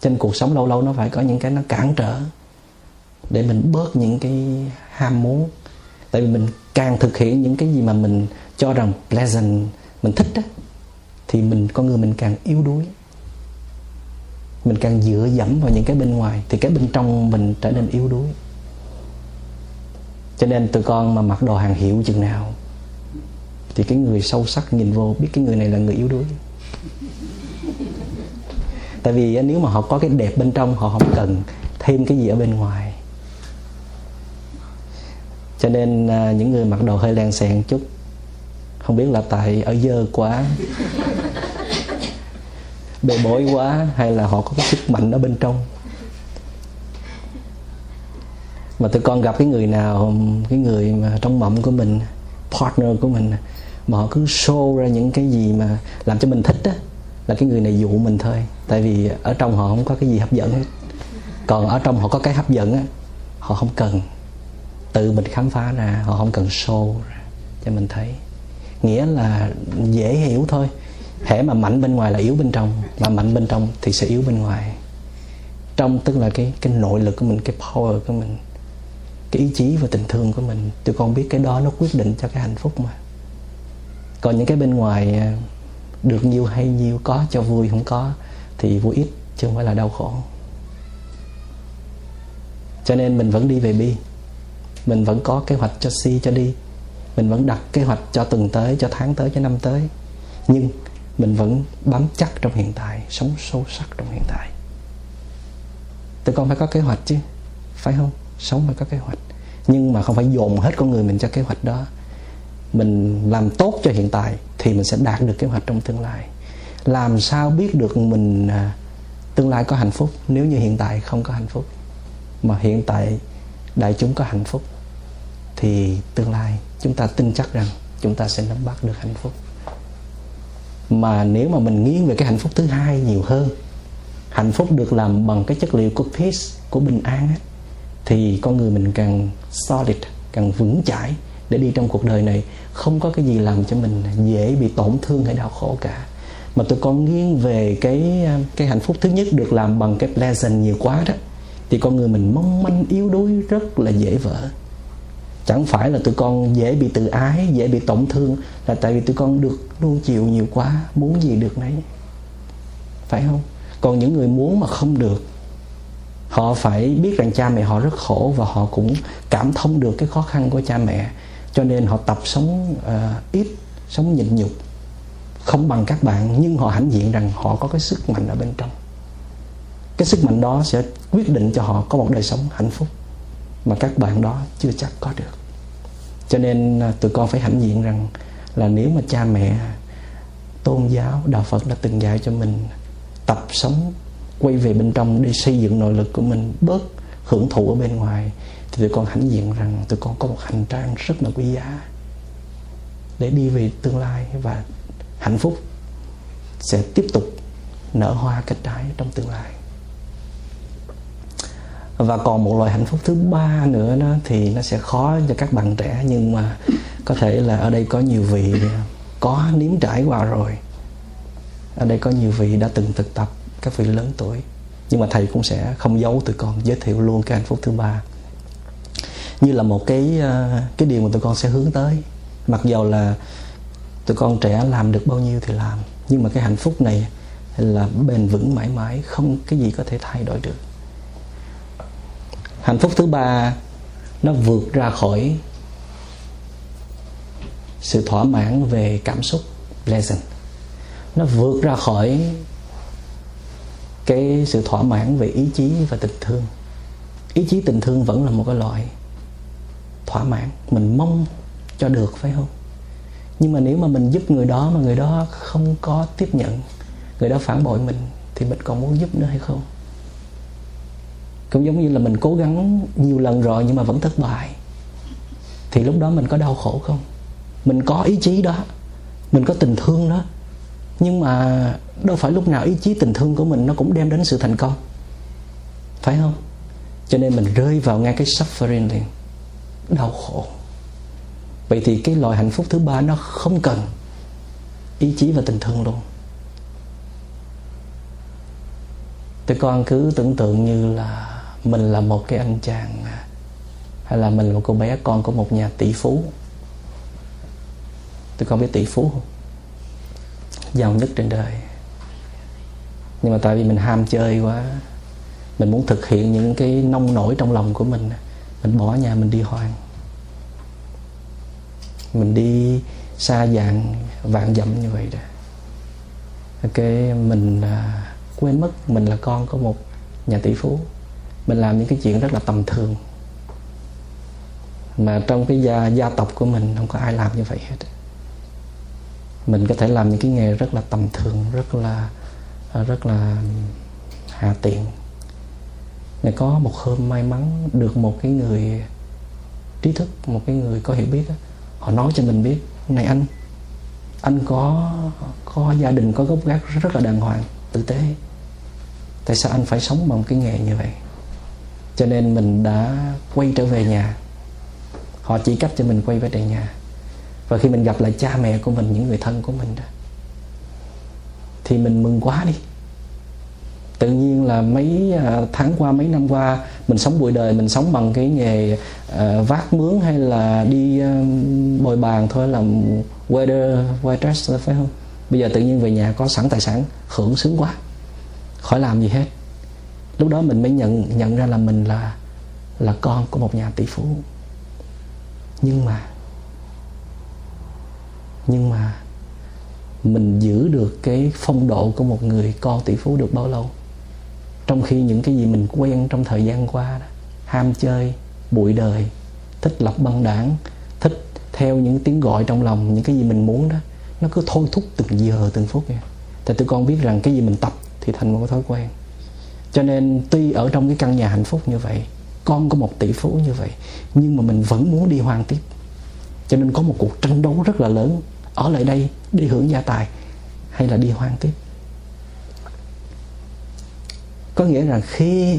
Trên cuộc sống lâu lâu nó phải có những cái nó cản trở để mình bớt những cái ham muốn. Tại vì mình càng thực hiện những cái gì mà mình cho rằng pleasant, mình thích đó thì mình, con người mình càng yếu đuối mình càng dựa dẫm vào những cái bên ngoài thì cái bên trong mình trở nên yếu đuối. Cho nên tụi con mà mặc đồ hàng hiệu chừng nào thì cái người sâu sắc nhìn vô biết cái người này là người yếu đuối. Tại vì nếu mà họ có cái đẹp bên trong, họ không cần thêm cái gì ở bên ngoài. Cho nên à, những người mặc đồ hơi lan xẹn chút, không biết là tại ở dơ quá bề bối quá hay là họ có cái sức mạnh ở bên trong? Mà tụi con gặp cái người nào, cái người mà trong mộng của mình, partner của mình, mà họ cứ show ra những cái gì mà làm cho mình thích á, là cái người này dụ mình thôi. Tại vì ở trong họ không có cái gì hấp dẫn hết. Còn ở trong họ có cái hấp dẫn á, họ không cần tự mình khám phá ra, họ không cần show ra cho mình thấy. Nghĩa là dễ hiểu thôi hễ mà mạnh bên ngoài là yếu bên trong, mà mạnh bên trong thì sẽ yếu bên ngoài. Trong tức là cái cái nội lực của mình, cái power của mình, cái ý chí và tình thương của mình, tụi con biết cái đó nó quyết định cho cái hạnh phúc mà. Còn những cái bên ngoài à, được nhiều hay nhiều có, cho vui không có, thì vui ít chứ không phải là đau khổ. Cho nên mình vẫn đi về bi. Mình vẫn có kế hoạch cho si, cho đi. Mình vẫn đặt kế hoạch cho tuần tới, cho tháng tới, cho năm tới. Nhưng mình vẫn bám chắc trong hiện tại, sống sâu sắc trong hiện tại. Tụi con phải có kế hoạch chứ, phải không? Sống phải có kế hoạch. Nhưng mà không phải dồn hết con người mình cho kế hoạch đó. Mình làm tốt cho hiện tại thì mình sẽ đạt được kế hoạch trong tương lai. Làm sao biết được mình à, tương lai có hạnh phúc nếu như hiện tại không có hạnh phúc? Mà hiện tại đại chúng có hạnh phúc thì tương lai chúng ta tin chắc rằng chúng ta sẽ nắm bắt được hạnh phúc mà nếu mà mình nghiêng về cái hạnh phúc thứ hai nhiều hơn hạnh phúc được làm bằng cái chất liệu của peace của bình an ấy, thì con người mình càng solid càng vững chãi để đi trong cuộc đời này. Không có cái gì làm cho mình dễ bị tổn thương hay đau khổ cả. Mà tôi con nghiêng về cái cái hạnh phúc thứ nhất được làm bằng cái pleasant nhiều quá đó thì con người mình mong manh yếu đuối rất là dễ vỡ chẳng phải là tụi con dễ bị tự ái dễ bị tổn thương là tại vì tụi con được nuông chiều nhiều quá muốn gì được nấy. Phải không? Còn những người muốn mà không được họ phải biết rằng cha mẹ họ rất khổ và họ cũng cảm thông được cái khó khăn của cha mẹ. Cho nên họ tập sống uh, ít sống nhịn nhục không bằng các bạn nhưng họ hãnh diện rằng họ có cái sức mạnh ở bên trong. Cái sức mạnh đó sẽ quyết định cho họ có một đời sống hạnh phúc mà các bạn đó chưa chắc có được. Cho nên à, tụi con phải hãnh diện rằng là nếu mà cha mẹ, tôn giáo, đạo phật đã từng dạy cho mình tập sống, quay về bên trong để xây dựng nội lực của mình, bớt hưởng thụ ở bên ngoài, thì tụi con hãnh diện rằng tụi con có một hành trang rất là quý giá để đi về tương lai và hạnh phúc sẽ tiếp tục nở hoa kết trái trong tương lai và còn một loại hạnh phúc thứ ba nữa đó thì nó sẽ khó cho các bạn trẻ, nhưng mà có thể là ở đây có nhiều vị có nếm trải qua rồi. Ở đây có nhiều vị đã từng thực tập, các vị lớn tuổi. Nhưng mà thầy cũng sẽ không giấu tụi con, giới thiệu luôn cái hạnh phúc thứ ba. Như là một cái ờ, cái điều mà tụi con sẽ hướng tới. Mặc dầu là tụi con trẻ làm được bao nhiêu thì làm, nhưng mà cái hạnh phúc này là bền vững mãi mãi, không cái gì có thể thay đổi được hạnh phúc thứ ba nó vượt ra khỏi sự thỏa mãn về cảm xúc, pleasant. Nó vượt ra khỏi cái sự thỏa mãn về ý chí và tình thương. Ý chí tình thương vẫn là một cái loại thỏa mãn. Mình mong cho được, phải không? Nhưng mà nếu mà mình giúp người đó mà người đó không có tiếp nhận, người đó phản bội mình, thì mình còn muốn giúp nữa hay không? Cũng giống như là mình cố gắng nhiều lần rồi nhưng mà vẫn thất bại. Thì lúc đó mình có đau khổ không? Mình có ý chí đó, mình có tình thương đó. Nhưng mà đâu phải lúc nào ý chí tình thương của mình nó cũng đem đến sự thành công. Phải không? Cho nên mình rơi vào ngay cái suffering liền, đau khổ. Vậy thì cái loại hạnh phúc thứ ba nó không cần ý chí và tình thương luôn. Tụi con cứ tưởng tượng như là mình là một cái anh chàng à, hay là mình là một cô bé con của một nhà tỷ phú? Tôi không biết tỷ phú không. Giàu nhất trên đời. Nhưng mà tại vì mình ham chơi quá, mình muốn thực hiện những cái nông nổi trong lòng của mình mình bỏ nhà mình đi hoang. Mình đi xa dạng vạn dặm như vậy đó. Ok, mình à, quên mất mình là con của một nhà tỷ phú mình làm những cái chuyện rất là tầm thường. Mà trong cái gia gia tộc của mình, không có ai làm như vậy hết. Mình có thể làm những cái nghề rất là tầm thường, rất là à, rất là hạ tiện. Này có một hôm may mắn được một cái người trí thức, một cái người có hiểu biết họ nói cho mình biết, này anh anh có có gia đình, có gốc gác rất là đàng hoàng, tử tế. Tại sao anh phải sống bằng cái nghề như vậy? Cho nên mình đã quay trở về nhà. Họ chỉ cách cho mình quay về nhà. Và khi mình gặp lại cha mẹ của mình những người thân của mình đó thì mình mừng quá đi. Tự nhiên là mấy à, tháng qua mấy năm qua mình sống bụi đời mình sống bằng cái nghề uh, vác mướn hay là đi uh, bồi bàn thôi làm waiter waitress phải không? Bây giờ tự nhiên về nhà có sẵn tài sản hưởng sướng quá. Khỏi làm gì hết lúc đó mình mới nhận nhận ra là mình là là con của một nhà tỷ phú. Nhưng mà nhưng mà mình giữ được cái phong độ của một người con tỷ phú được bao lâu? Trong khi những cái gì mình quen trong thời gian qua đó, ham chơi bụi đời thích lập băng đảng thích theo những tiếng gọi trong lòng những cái gì mình muốn đó nó cứ thôi thúc từng giờ từng phút vậy tại tụi con biết rằng cái gì mình tập thì thành một cái thói quen cho nên tuy ở trong cái căn nhà hạnh phúc như vậy, con có một tỷ phú như vậy, nhưng mà mình vẫn muốn đi hoang tiếp. Cho nên có một cuộc tranh đấu rất là lớn ở lại đây đi hưởng gia tài hay là đi hoang tiếp. Có nghĩa là khi,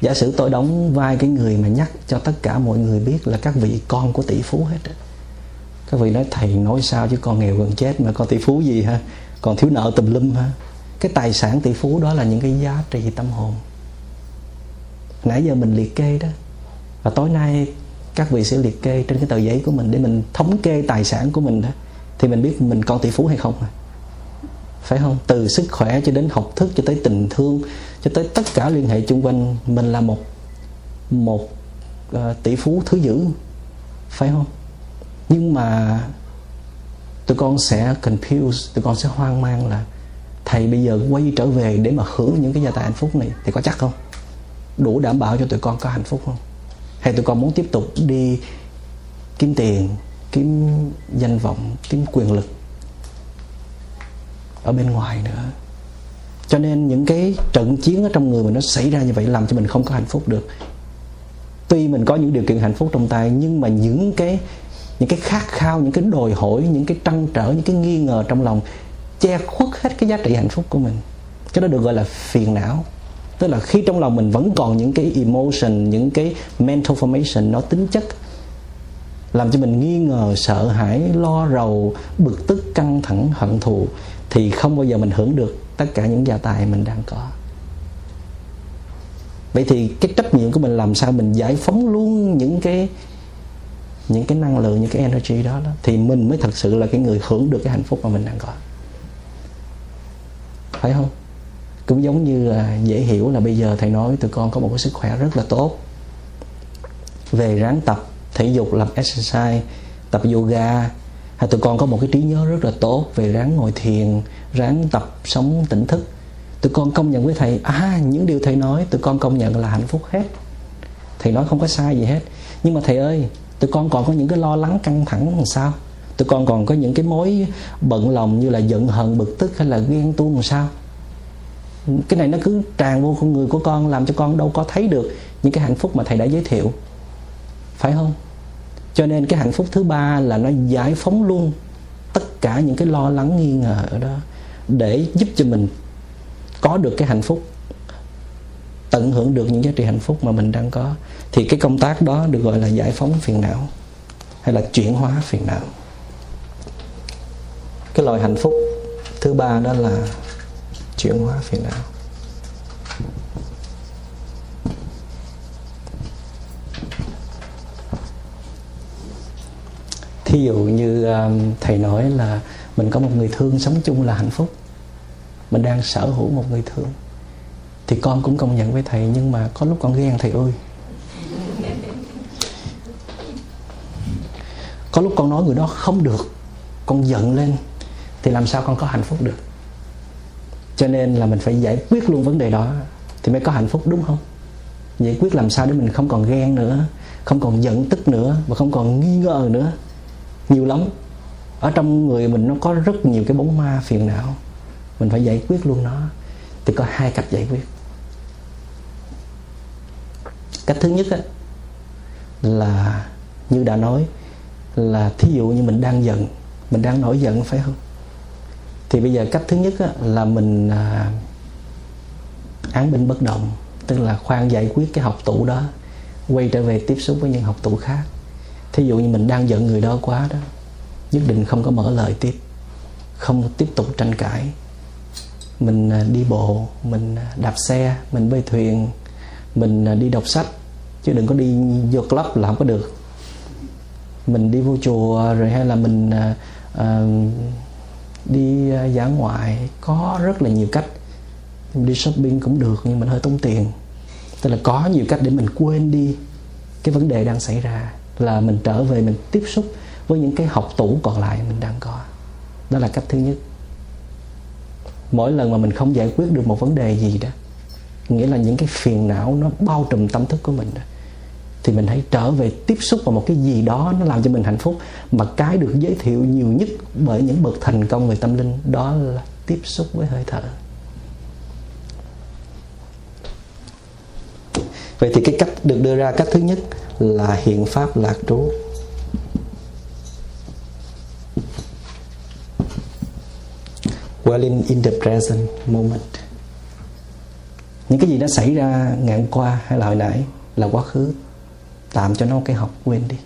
giả sử tôi đóng vai cái người mà nhắc cho tất cả mọi người biết là các vị con của tỷ phú hết các vị nói, thầy nói sao chứ con nghèo gần chết mà, con tỷ phú gì ha còn thiếu nợ tùm lum ha cái tài sản tỷ phú đó là những cái giá trị tâm hồn. Nãy giờ mình liệt kê đó và tối nay các vị sẽ liệt kê trên cái tờ giấy của mình để mình thống kê tài sản của mình đó. Thì mình biết mình còn tỷ phú hay không à phải không? Từ sức khỏe cho đến học thức cho tới tình thương cho tới tất cả liên hệ chung quanh mình là một một uh, tỷ phú thứ dữ. Phải không? Nhưng mà tụi con sẽ confuse tụi con sẽ hoang mang là thầy bây giờ quay trở về để mà hưởng những cái gia tài hạnh phúc này, thì có chắc không? Đủ đảm bảo cho tụi con có hạnh phúc không? Hay tụi con muốn tiếp tục đi kiếm tiền, kiếm danh vọng, kiếm quyền lực ở bên ngoài nữa? Cho nên những cái trận chiến ở trong người mình nó xảy ra như vậy làm cho mình không có hạnh phúc được. Tuy mình có những điều kiện hạnh phúc trong tay, nhưng mà những cái những cái khát khao, những cái đòi hỏi, những cái trăn trở, những cái nghi ngờ trong lòng che khuất hết cái giá trị hạnh phúc của mình. Cái đó được gọi là phiền não. Tức là khi trong lòng mình vẫn còn những cái emotion những cái mental formation nó tính chất làm cho mình nghi ngờ sợ hãi lo rầu bực tức căng thẳng hận thù thì không bao giờ mình hưởng được tất cả những gia tài mình đang có. Vậy thì cái trách nhiệm của mình làm sao mình giải phóng luôn những cái những cái năng lượng những cái energy đó, đó thì mình mới thật sự là cái người hưởng được cái hạnh phúc mà mình đang có phải không? Cũng giống như là dễ hiểu là bây giờ thầy nói tụi con có một cái sức khỏe rất là tốt. Về ráng tập thể dục, làm exercise, tập yoga. Hay tụi con có một cái trí nhớ rất là tốt về ráng ngồi thiền, ráng tập sống tỉnh thức. Tụi con công nhận với thầy à những điều thầy nói, tụi con công nhận là hạnh phúc hết. Thầy nói không có sai gì hết. Nhưng mà thầy ơi, tụi con còn có những cái lo lắng căng thẳng làm sao? Tụi con còn có những cái mối bận lòng như là giận hờn, bực tức hay là ghen tuông làm sao? Cái này nó cứ tràn vô con người của con, làm cho con đâu có thấy được những cái hạnh phúc mà thầy đã giới thiệu. Phải không? Cho nên cái hạnh phúc thứ ba là nó giải phóng luôn tất cả những cái lo lắng, nghi ngờ ở đó để giúp cho mình có được cái hạnh phúc, tận hưởng được những giá trị hạnh phúc mà mình đang có. Thì cái công tác đó được gọi là giải phóng phiền não hay là chuyển hóa phiền não cái loại hạnh phúc thứ ba đó là chuyển hóa phiền não. Thí dụ như um, thầy nói là mình có một người thương sống chung là hạnh phúc. Mình đang sở hữu một người thương. Thì con cũng công nhận với thầy nhưng mà có lúc con ghen thầy ơi. Có lúc con nói người đó không được con giận lên thì làm sao con có hạnh phúc được? Cho nên là mình phải giải quyết luôn vấn đề đó thì mới có hạnh phúc đúng không? Giải quyết làm sao để mình không còn ghen nữa không còn giận tức nữa và không còn nghi ngờ nữa. Nhiều lắm. Ở trong người mình nó có rất nhiều cái bóng ma phiền não. Mình phải giải quyết luôn nó. Thì có hai cách giải quyết. Cách thứ nhất á, là như đã nói là thí dụ như mình đang giận mình đang nổi giận phải không? Thì bây giờ cách thứ nhất á, là mình à, án binh bất động tức là khoan giải quyết cái học tủ đó quay trở về tiếp xúc với những học tủ khác. Thí dụ như mình đang giận người đó quá đó nhất định không có mở lời tiếp không tiếp tục tranh cãi. Mình à, đi bộ mình à, đạp xe mình bơi thuyền mình à, đi đọc sách chứ đừng có đi vô club là không có được. Mình đi vô chùa rồi hay là mình uh, đi à, dã ngoại có rất là nhiều cách. Đi shopping cũng được, nhưng mình hơi tốn tiền. Tức là có nhiều cách để mình quên đi cái vấn đề đang xảy ra, là mình trở về mình tiếp xúc với những cái học tủ còn lại mình đang có. Đó là cách thứ nhất. Mỗi lần mà mình không giải quyết được một vấn đề gì đó, nghĩa là những cái phiền não nó bao trùm tâm thức của mình đó thì mình hãy trở về tiếp xúc vào một cái gì đó nó làm cho mình hạnh phúc. Mà cái được giới thiệu nhiều nhất bởi những bậc thành công về tâm linh đó là tiếp xúc với hơi thở. Vậy thì cái cách được đưa ra, cách thứ nhất là hiện pháp lạc trú. Dwelling in the present moment. Những cái gì đã xảy ra ngàn qua hay là hồi nãy là quá khứ tạm cho nó cái học quên đi.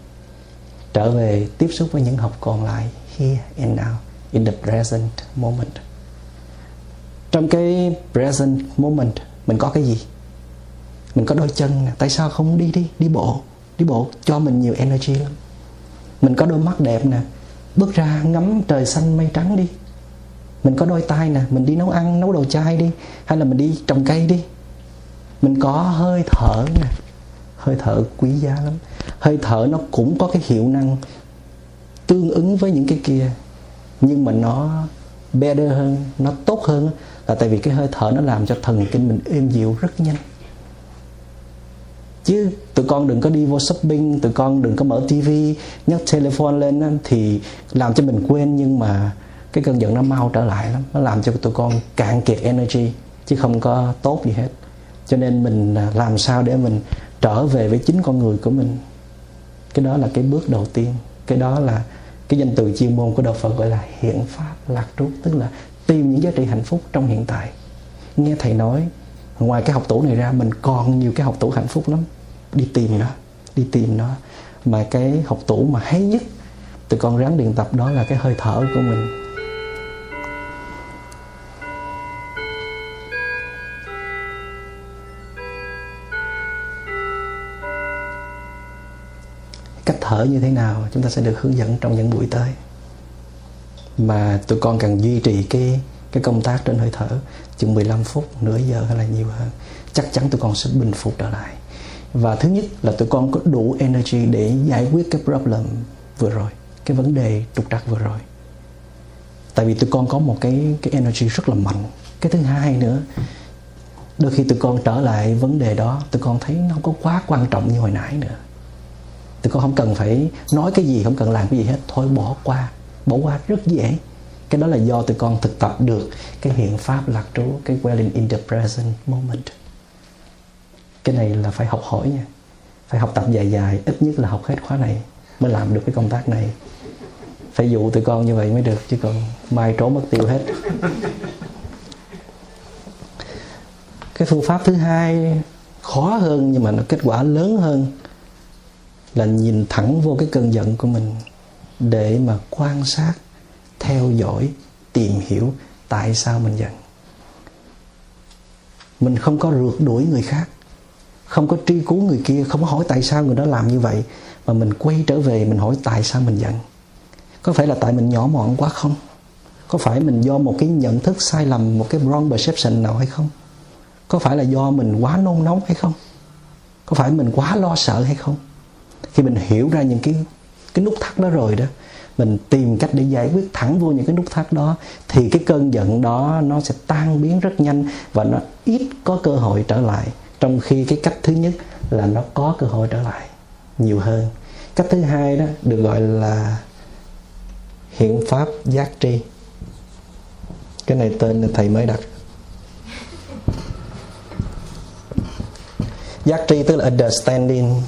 Trở về tiếp xúc với những học còn lại, here and now, in the present moment. Trong cái present moment, mình có cái gì? Mình có đôi chân tại sao không đi đi đi bộ? Đi bộ cho mình nhiều energy lắm. Mình có đôi mắt đẹp nè. Bước ra ngắm trời xanh mây trắng đi. Mình có đôi tay nè. Mình đi nấu ăn, nấu đồ chay đi. Hay là mình đi trồng cây đi. Mình có hơi thở nè hơi thở quý giá lắm. Hơi thở nó cũng có cái hiệu năng tương ứng với những cái kia, nhưng mà nó better hơn, nó tốt hơn là tại vì cái hơi thở nó làm cho thần kinh mình êm dịu rất nhanh. Chứ tụi con đừng có đi vô shopping, tụi con đừng có mở tivi nhấc telephone lên thì làm cho mình quên, nhưng mà cái cơn giận nó mau trở lại lắm. Nó làm cho tụi con cạn kiệt energy, chứ không có tốt gì hết. Cho nên mình à, làm sao để mình trở về với chính con người của mình. Cái đó là cái bước đầu tiên. Cái đó là cái danh từ chuyên môn của đạo Phật gọi là hiện pháp lạc trú, tức là tìm những giá trị hạnh phúc trong hiện tại. Nghe thầy nói, ngoài cái học tủ này ra, mình còn nhiều cái học tủ hạnh phúc lắm. Đi tìm nó, đi tìm nó. Mà cái học tủ mà hay nhất từ con rắn điện tập đó là cái hơi thở của mình. Cách thở như thế nào, chúng ta sẽ được hướng dẫn trong những buổi tới. Mà tụi con cần duy trì cái cái công tác trên hơi thở chừng 15 phút, nửa giờ hay là nhiều hơn. Chắc chắn tụi con sẽ bình phục trở lại. Và thứ nhất là tụi con có đủ energy để giải quyết cái problem vừa rồi, cái vấn đề trục trặc vừa rồi. Tại vì tụi con có một cái cái energy rất là mạnh. Cái thứ hai nữa, đôi khi tụi con trở lại vấn đề đó, tụi con thấy nó không có quá quan trọng như hồi nãy nữa tụi con không cần phải nói cái gì, không cần làm cái gì hết. Thôi, bỏ qua. Bỏ qua rất dễ. Cái đó là do tụi con thực tập được cái hiện pháp lạc trú, cái dwelling in the present moment. Cái này là phải học hỏi nha. Phải học tập dài dài, ít nhất là học hết khóa này mới làm được cái công tác này. Phải dụ tụi con như vậy mới được, chứ còn mai trốn mất tiêu hết. Cái phương pháp thứ hai, khó hơn nhưng mà nó kết quả lớn hơn là nhìn thẳng vô cái cơn giận của mình để mà quan sát, theo dõi, tìm hiểu tại sao mình giận. Mình không có rượt đuổi người khác, không có truy cứu người kia, không có hỏi tại sao người đó làm như vậy, mà mình quay trở về mình hỏi tại sao mình giận. Có phải là tại mình nhỏ mọn quá không? Có phải mình do một cái nhận thức sai lầm, một cái wrong perception nào hay không? Có phải là do mình quá nôn nóng hay không? Có phải mình quá lo sợ hay không? Khi mình hiểu ra những cái cái nút thắt đó rồi đó, mình tìm cách để giải quyết thẳng vô những cái nút thắt đó, thì cái cơn giận đó nó sẽ tan biến rất nhanh và nó ít có cơ hội trở lại, trong khi cái cách thứ nhất là nó có cơ hội trở lại nhiều hơn. Cách thứ hai đó được gọi là hiện pháp giác tri. Cái này tên là thầy mới đặt. Giác tri tức là understanding.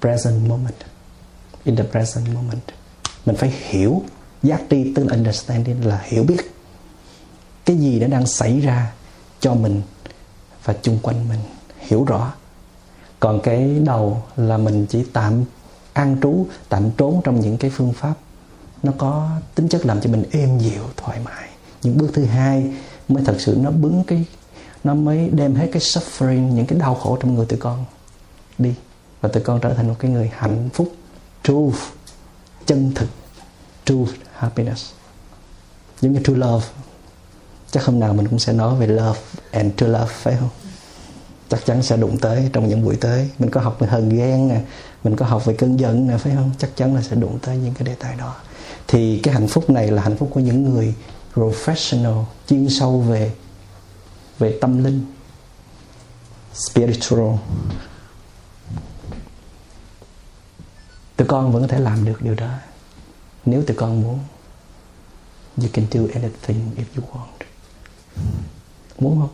Present moment. In the present moment, mình phải hiểu giác tri, tức là understanding, là hiểu biết cái gì đã đang xảy ra cho mình và chung quanh mình, hiểu rõ. Còn cái đầu là mình chỉ tạm an trú, tạm trốn trong những cái phương pháp nó có tính chất làm cho mình êm dịu, thoải mái. Những bước thứ hai mới thật sự nó bứng cái, nó mới đem hết cái suffering, những cái đau khổ trong người tụi con đi và tụi con trở thành một cái người hạnh phúc, true, chân thực, true happiness. Giống như true love. Chắc hôm nào mình cũng sẽ nói về love and true love, phải không? Chắc chắn sẽ đụng tới trong những buổi tới. Mình có học về hờn ghen nè, mình có học về cơn giận nè, phải không? Chắc chắn là sẽ đụng tới những cái đề tài đó. Thì cái hạnh phúc này là hạnh phúc của những người professional, chuyên sâu về về tâm linh, spiritual. Tụi con vẫn có thể làm được điều đó. Nếu tụi con muốn you can do anything if you want. Muốn không?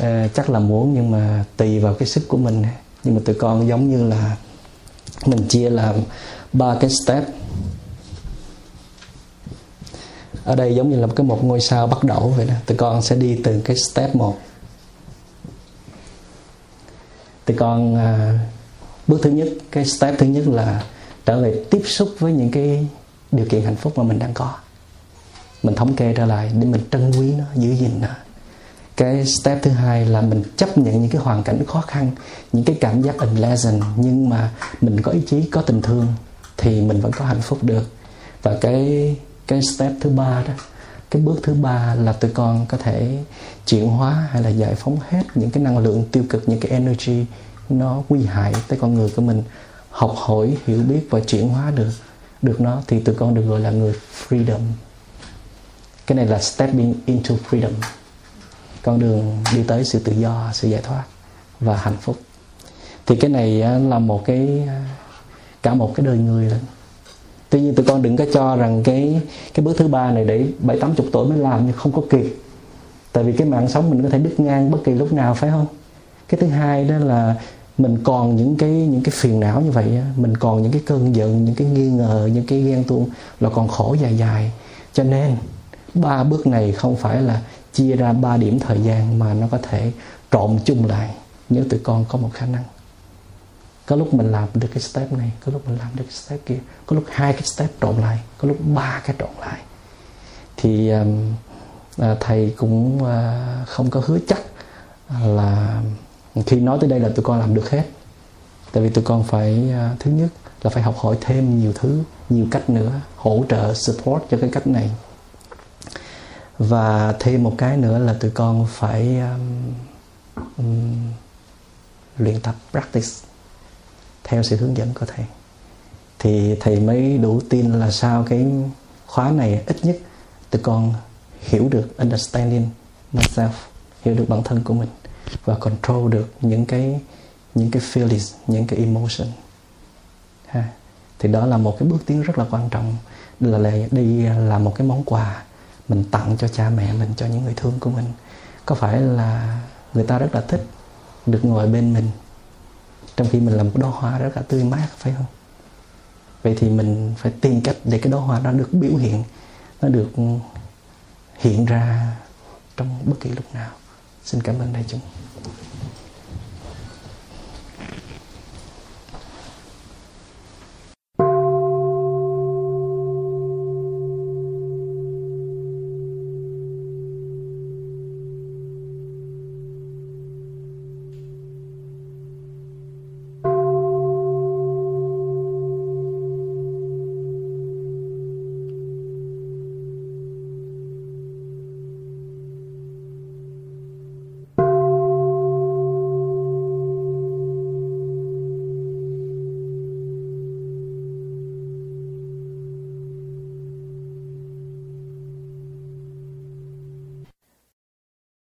À, chắc là muốn nhưng mà tùy vào cái sức của mình nhưng mà tụi con giống như là mình chia làm ba cái step. Ở đây giống như là cái một ngôi sao bắt đầu vậy đó. Tụi con sẽ đi từ cái step một. Tụi con à, bước thứ nhất, cái step thứ nhất là trở về tiếp xúc với những cái điều kiện hạnh phúc mà mình đang có. Mình thống kê trở lại để mình trân quý nó, giữ gìn nó. Cái step thứ hai là mình chấp nhận những cái hoàn cảnh khó khăn, những cái cảm giác unpleasant, nhưng mà mình có ý chí, có tình thương thì mình vẫn có hạnh phúc được. Và cái cái step thứ ba đó, cái bước thứ ba là tụi con có thể chuyển hóa hay là giải phóng hết những cái năng lượng tiêu cực, những cái energy nó nguy hại tới con người của mình, học hỏi, hiểu biết và chuyển hóa được được nó, thì tụi con được gọi là người freedom. Cái này là stepping into freedom. Con đường đi tới sự tự do, sự giải thoát và hạnh phúc. Thì cái này là một cái cả một cái đời người lên tuy nhiên tụi con đừng có cho rằng cái cái bước thứ ba này để bảy, tám chục tuổi mới làm nhưng không có kịp. Tại vì cái mạng sống mình có thể đứt ngang bất kỳ lúc nào, phải không? Cái thứ hai đó là mình còn những cái những cái phiền não như vậy mình còn những cái cơn giận những cái nghi ngờ những cái ghen tuông là còn khổ dài dài. Cho nên ba bước này không phải là chia ra ba điểm thời gian mà nó có thể trộn chung lại nếu tụi con có một khả năng. Có lúc mình làm được cái step này có lúc mình làm được cái step kia có lúc hai cái step trộn lại có lúc ba cái trộn lại. Thì um, à, thầy cũng à, không có hứa chắc là khi nói tới đây là tụi con làm được hết. Tại vì tụi con phải à, thứ nhất là phải học hỏi thêm nhiều thứ nhiều cách nữa hỗ trợ support cho cái cách này. Và thêm một cái nữa là tụi con phải um, um, luyện tập practice theo sự hướng dẫn của thầy. Thì thầy mới đủ tin là sau cái khóa này ít nhất tụi con hiểu được understanding myself hiểu được bản thân của mình và control được những cái những cái feelings những cái emotion. Ha. Thì đó là một cái bước tiến rất là quan trọng. Là, là đi là một cái món quà mình tặng cho cha mẹ mình cho những người thương của mình. Có phải là người ta rất là thích được ngồi bên mình trong khi mình làm một đóa hoa rất là tươi mát phải không? Vậy thì mình phải tìm cách để cái đóa hoa đó được biểu hiện nó được hiện ra trong bất kỳ lúc nào. Xin cảm ơn đại chúng.